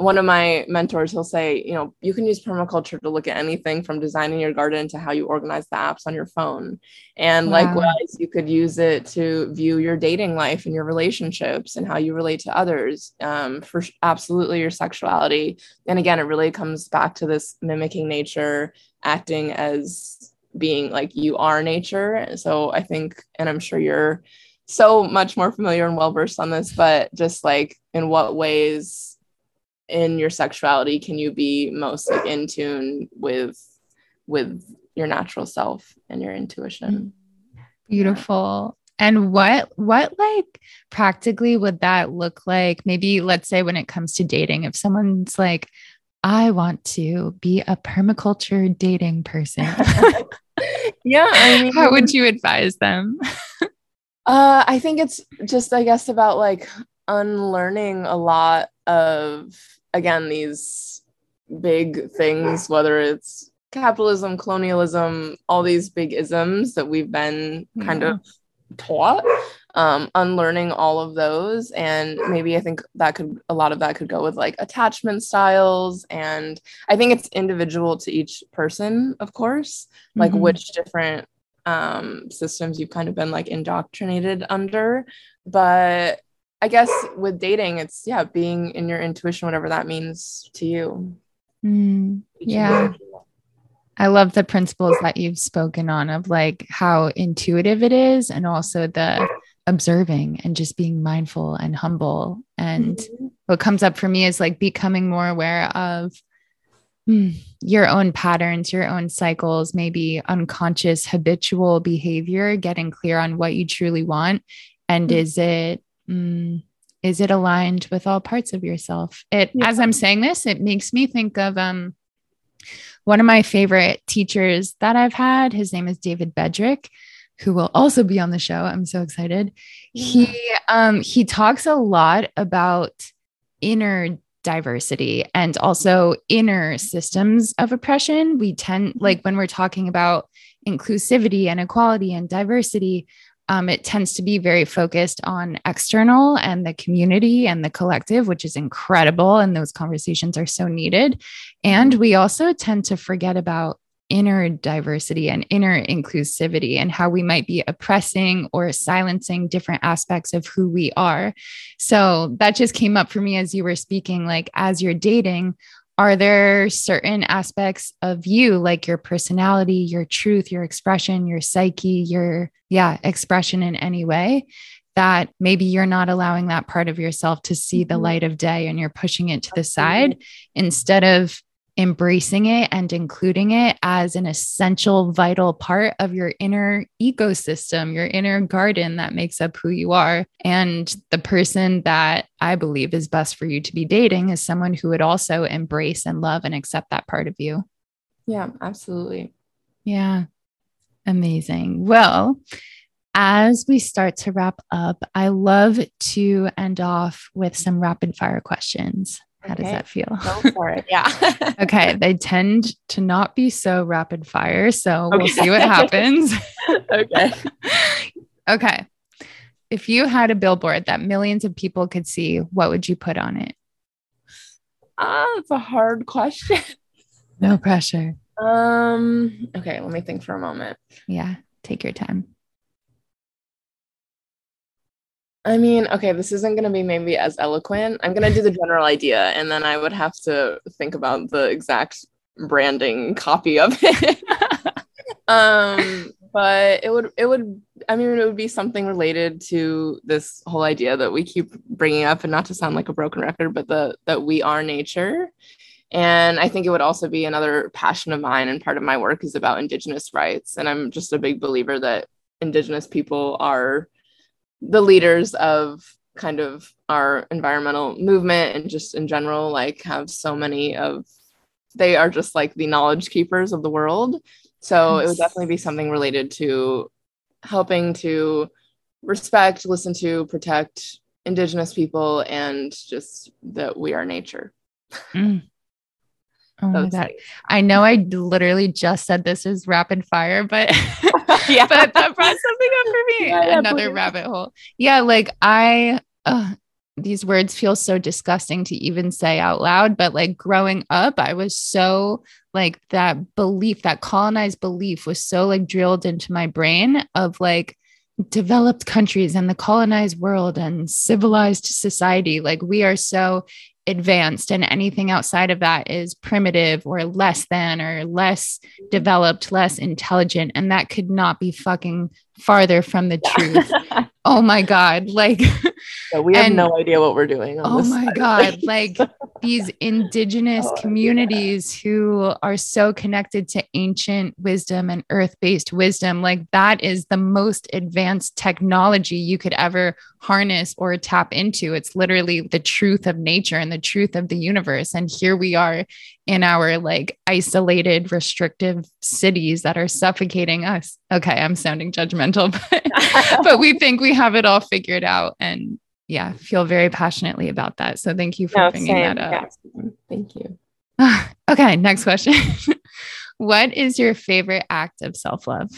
one of my mentors, he'll say, you know, you can use permaculture to look at anything from designing your garden to how you organize the apps on your phone. And wow. likewise, you could use it to view your dating life and your relationships and how you relate to others um, for absolutely your sexuality. And again, it really comes back to this mimicking nature, acting as being like you are nature. So I think, and I'm sure you're so much more familiar and well versed on this, but just like in what ways in your sexuality can you be most like in tune with with your natural self and your intuition? Beautiful. And what what like practically would that look like? Maybe let's say when it comes to dating, if someone's like, I want to be a permaculture dating person. yeah. I mean, How would you advise them? Uh, I think it's just, I guess, about like unlearning a lot of, again, these big things, whether it's capitalism, colonialism, all these big isms that we've been kind yeah. of taught. Um, unlearning all of those. And maybe I think that could, a lot of that could go with like attachment styles. And I think it's individual to each person, of course, like mm-hmm. which different um, systems you've kind of been like indoctrinated under. But I guess with dating, it's yeah, being in your intuition, whatever that means to you. Mm, yeah. I love the principles that you've spoken on of like how intuitive it is and also the observing and just being mindful and humble. And mm-hmm. what comes up for me is like becoming more aware of Hmm. your own patterns, your own cycles, maybe unconscious habitual behavior, getting clear on what you truly want. And mm-hmm. is it, mm, is it aligned with all parts of yourself? It, yeah. as I'm saying this, it makes me think of, um, one of my favorite teachers that I've had, his name is David Bedrick, who will also be on the show. I'm so excited. Yeah. He um he talks a lot about inner diversity and also inner systems of oppression. We tend, mm-hmm. like, when we're talking about inclusivity and equality and diversity, um, it tends to be very focused on external and the community and the collective, which is incredible. And those conversations are so needed. And we also tend to forget about inner diversity and inner inclusivity and how we might be oppressing or silencing different aspects of who we are. So that just came up for me as you were speaking. Like, as you're dating, are there certain aspects of you, like your personality, your truth, your expression, your psyche, your, yeah, expression in any way? That maybe you're not allowing that part of yourself to see the mm-hmm. light of day and you're pushing it to the side instead of embracing it and including it as an essential, vital part of your inner ecosystem, your inner garden that makes up who you are. And the person that I believe is best for you to be dating is someone who would also embrace and love and accept that part of you. Yeah, absolutely. Yeah. Amazing. Well, as we start to wrap up, I love to end off with some rapid fire questions. How okay. does that feel? Go for it. Yeah. okay. They tend to not be so rapid fire. So okay. we'll see what happens. okay. okay. If you had a billboard that millions of people could see, what would you put on it? Ah, uh, it's a hard question. No pressure. Um, okay, let me think for a moment. Yeah, take your time. I mean, okay, this isn't going to be maybe as eloquent. I'm going to do the general idea and then I would have to think about the exact branding copy of it. um, but it would it would I mean it would be something related to this whole idea that we keep bringing up and not to sound like a broken record, but the that we are nature. And I think it would also be another passion of mine and part of my work is about indigenous rights and I'm just a big believer that indigenous people are the leaders of kind of our environmental movement and just in general like have so many of they are just like the knowledge keepers of the world. So it would definitely be something related to helping to respect listen to protect indigenous people and just that we are nature. Mm. Oh my God. I know I literally just said this is rapid fire, but yeah, but that brought something up for me. Yeah, Another rabbit hole. Yeah, like I uh, these words feel so disgusting to even say out loud, but like growing up, I was so like that belief, that colonized belief was so like drilled into my brain of like developed countries and the colonized world and civilized society. Like we are so advanced and anything outside of that is primitive or less than or less mm-hmm. developed, less intelligent. And that could not be fucking farther from the truth. oh my God. Like, yeah, we have and, no idea what we're doing. oh my side. God. like these indigenous oh, communities yeah. who are so connected to ancient wisdom and earth based wisdom, like that is the most advanced technology you could ever harness or tap into. It's literally the truth of nature and the truth of the universe. And here we are in our like isolated, restrictive cities that are suffocating us. Okay, I'm sounding judgmental, but, but we think we have it all figured out. And yeah, feel very passionately about that. So thank you for no, bringing same. that up. Yeah. Thank you. okay, next question. what is your favorite act of self love?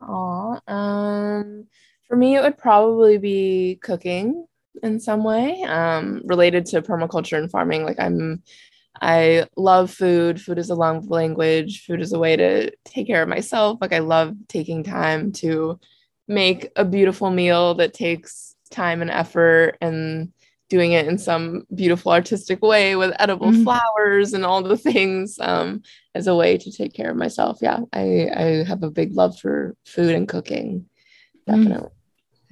Oh, um, for me, it would probably be cooking in some way um, related to permaculture and farming. Like I'm I love food. Food is a love language. Food is a way to take care of myself. Like I love taking time to make a beautiful meal that takes time and effort and doing it in some beautiful artistic way with edible mm. flowers and all the things um, as a way to take care of myself. Yeah, I, I have a big love for food and cooking. Mm. Definitely.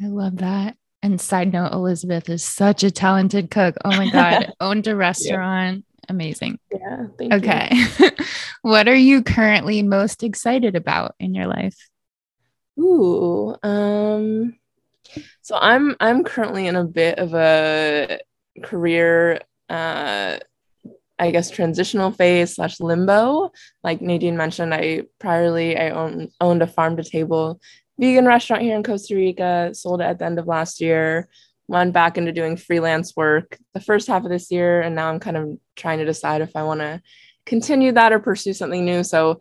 Mm. I love that. And side note, Elizabeth is such a talented cook. Oh my God, owned a restaurant. Amazing. Yeah. okay. what are you currently most excited about in your life? Ooh, um, so I'm I'm currently in a bit of a career uh I guess transitional phase slash limbo. Like Nadine mentioned, I priorly I own, owned a farm to table vegan restaurant here in Costa Rica, sold it at the end of last year went back into doing freelance work the first half of this year and now i'm kind of trying to decide if i want to continue that or pursue something new so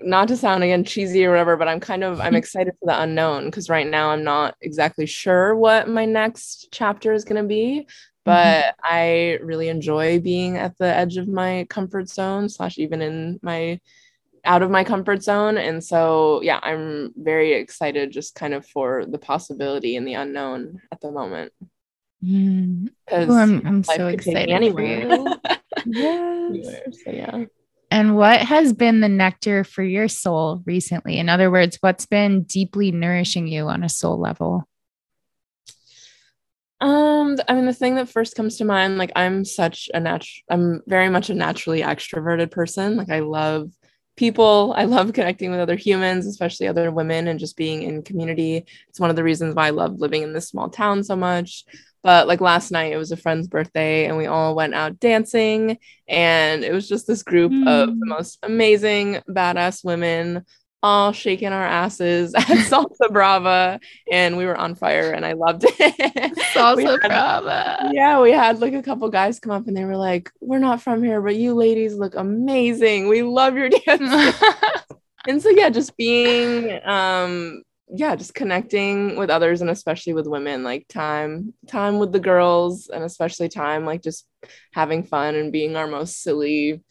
not to sound again cheesy or whatever but i'm kind of i'm excited for the unknown because right now i'm not exactly sure what my next chapter is going to be but mm-hmm. i really enjoy being at the edge of my comfort zone slash even in my out of my comfort zone. And so, yeah, I'm very excited just kind of for the possibility and the unknown at the moment. Mm. Oh, I'm, I'm so excited anywhere. yes. So, yeah. And what has been the nectar for your soul recently? In other words, what's been deeply nourishing you on a soul level? Um, I mean, the thing that first comes to mind, like I'm such a natural, I'm very much a naturally extroverted person. Like I love people. I love connecting with other humans, especially other women, and just being in community. It's one of the reasons why I love living in this small town so much. But like last night, it was a friend's birthday, and we all went out dancing. And it was just this group mm. of the hmm. most amazing, badass women all shaking our asses at Salsa Brava and we were on fire and I loved it. Salsa had, Brava. Yeah, we had like a couple guys come up and they were like, We're not from here, but you ladies look amazing. We love your dance. and so yeah, just being um yeah, just connecting with others and especially with women, like time, time with the girls and especially time like just having fun and being our most silly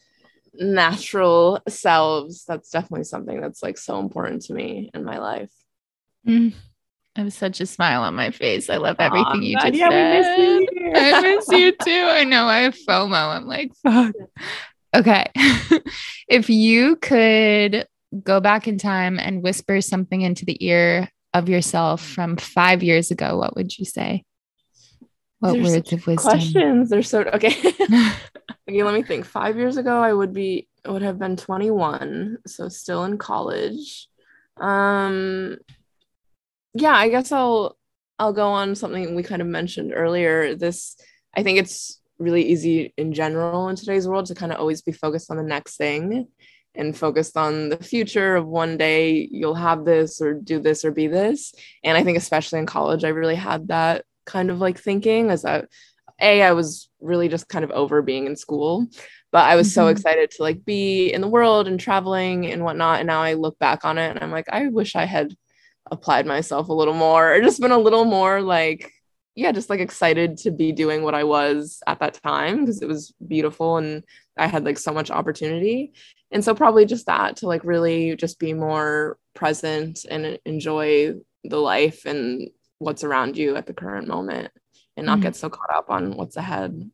natural selves that's definitely something that's like so important to me in my life mm. I have such a smile on my face. I love everything you just yeah, said. We miss you. I miss you too. I know I have FOMO. I'm like, fuck. Okay. if you could go back in time and whisper something into the ear of yourself from five years ago, what would you say? What There's words of wisdom? Questions. They're so okay. okay, let me think. Five years ago, I would be would have been 21, so still in college. Um, yeah, I guess I'll I'll go on something we kind of mentioned earlier. This I think it's really easy in general in today's world to kind of always be focused on the next thing and focused on the future of one day you'll have this or do this or be this. And I think especially in college, I really had that kind of like thinking as that a I was really just kind of over being in school, but I was mm-hmm. so excited to like be in the world and traveling and whatnot. And now I look back on it and I'm like, I wish I had applied myself a little more or just been a little more like yeah just like excited to be doing what i was at that time because it was beautiful and i had like so much opportunity and so probably just that to like really just be more present and enjoy the life and what's around you at the current moment and not mm. get so caught up on what's ahead.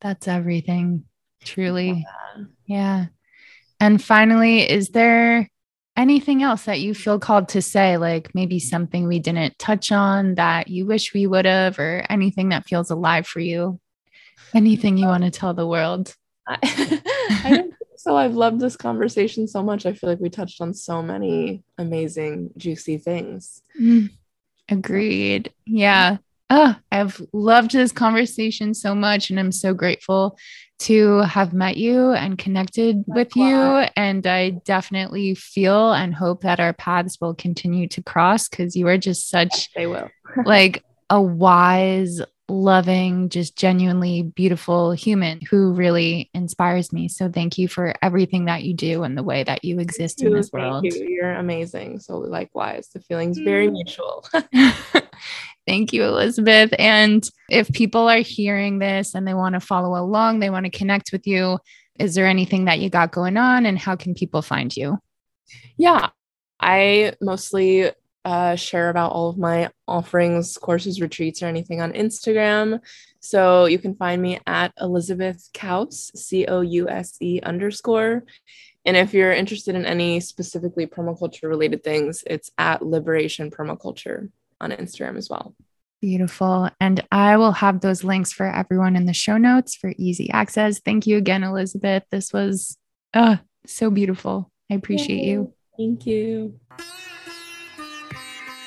That's everything, truly. Yeah. yeah. And finally, is there anything else that you feel called to say, like maybe something we didn't touch on that you wish we would have, or anything that feels alive for you? Anything you want to tell the world? I, I so. I've loved this conversation so much. I feel like we touched on so many amazing, juicy things. Mm. Agreed. Yeah. Oh, I've loved this conversation so much, and I'm so grateful to have met you and connected with you. And I definitely feel and hope that our paths will continue to cross because you are just such they will like a wise, loving, just genuinely beautiful human who really inspires me. So thank you for everything that you do and the way that you exist in this world. You. You're amazing. So likewise, the feeling's very mm. mutual. Thank you, Elizabeth. And if people are hearing this and they want to follow along, they want to connect with you, is there anything that you got going on and how can people find you? Yeah, I mostly uh, share about all of my offerings, courses, retreats, or anything on Instagram. So you can find me at Elizabeth Couse, C O U S E underscore. And if you're interested in any specifically permaculture related things, it's at Liberation Permaculture on Instagram as well. Beautiful. And I will have those links for everyone in the show notes for easy access. Thank you again, Elizabeth. This was uh, so beautiful. I appreciate Yay. you. Thank you.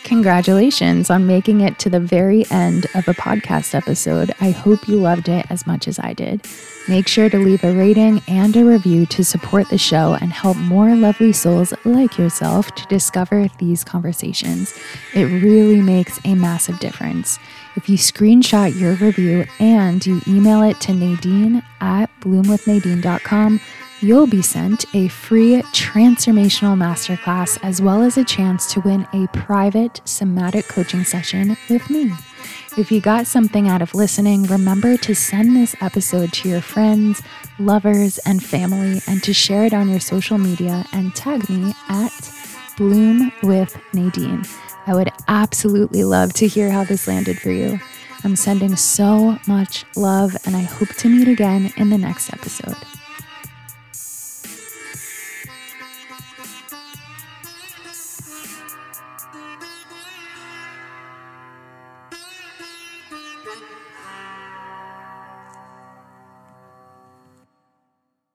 Congratulations on making it to the very end of a podcast episode. I hope you loved it as much as I did. Make sure to leave a rating and a review to support the show and help more lovely souls like yourself to discover these conversations. It really makes a massive difference. If you screenshot your review and you email it to Nadine at bloomwithnadine.com, you'll be sent a free transformational masterclass as well as a chance to win a private somatic coaching session with me. If you got something out of listening, remember to send this episode to your friends, lovers, and family, and to share it on your social media and tag me at Bloom with Nadine. I would absolutely love to hear how this landed for you. I'm sending so much love, and I hope to meet again in the next episode.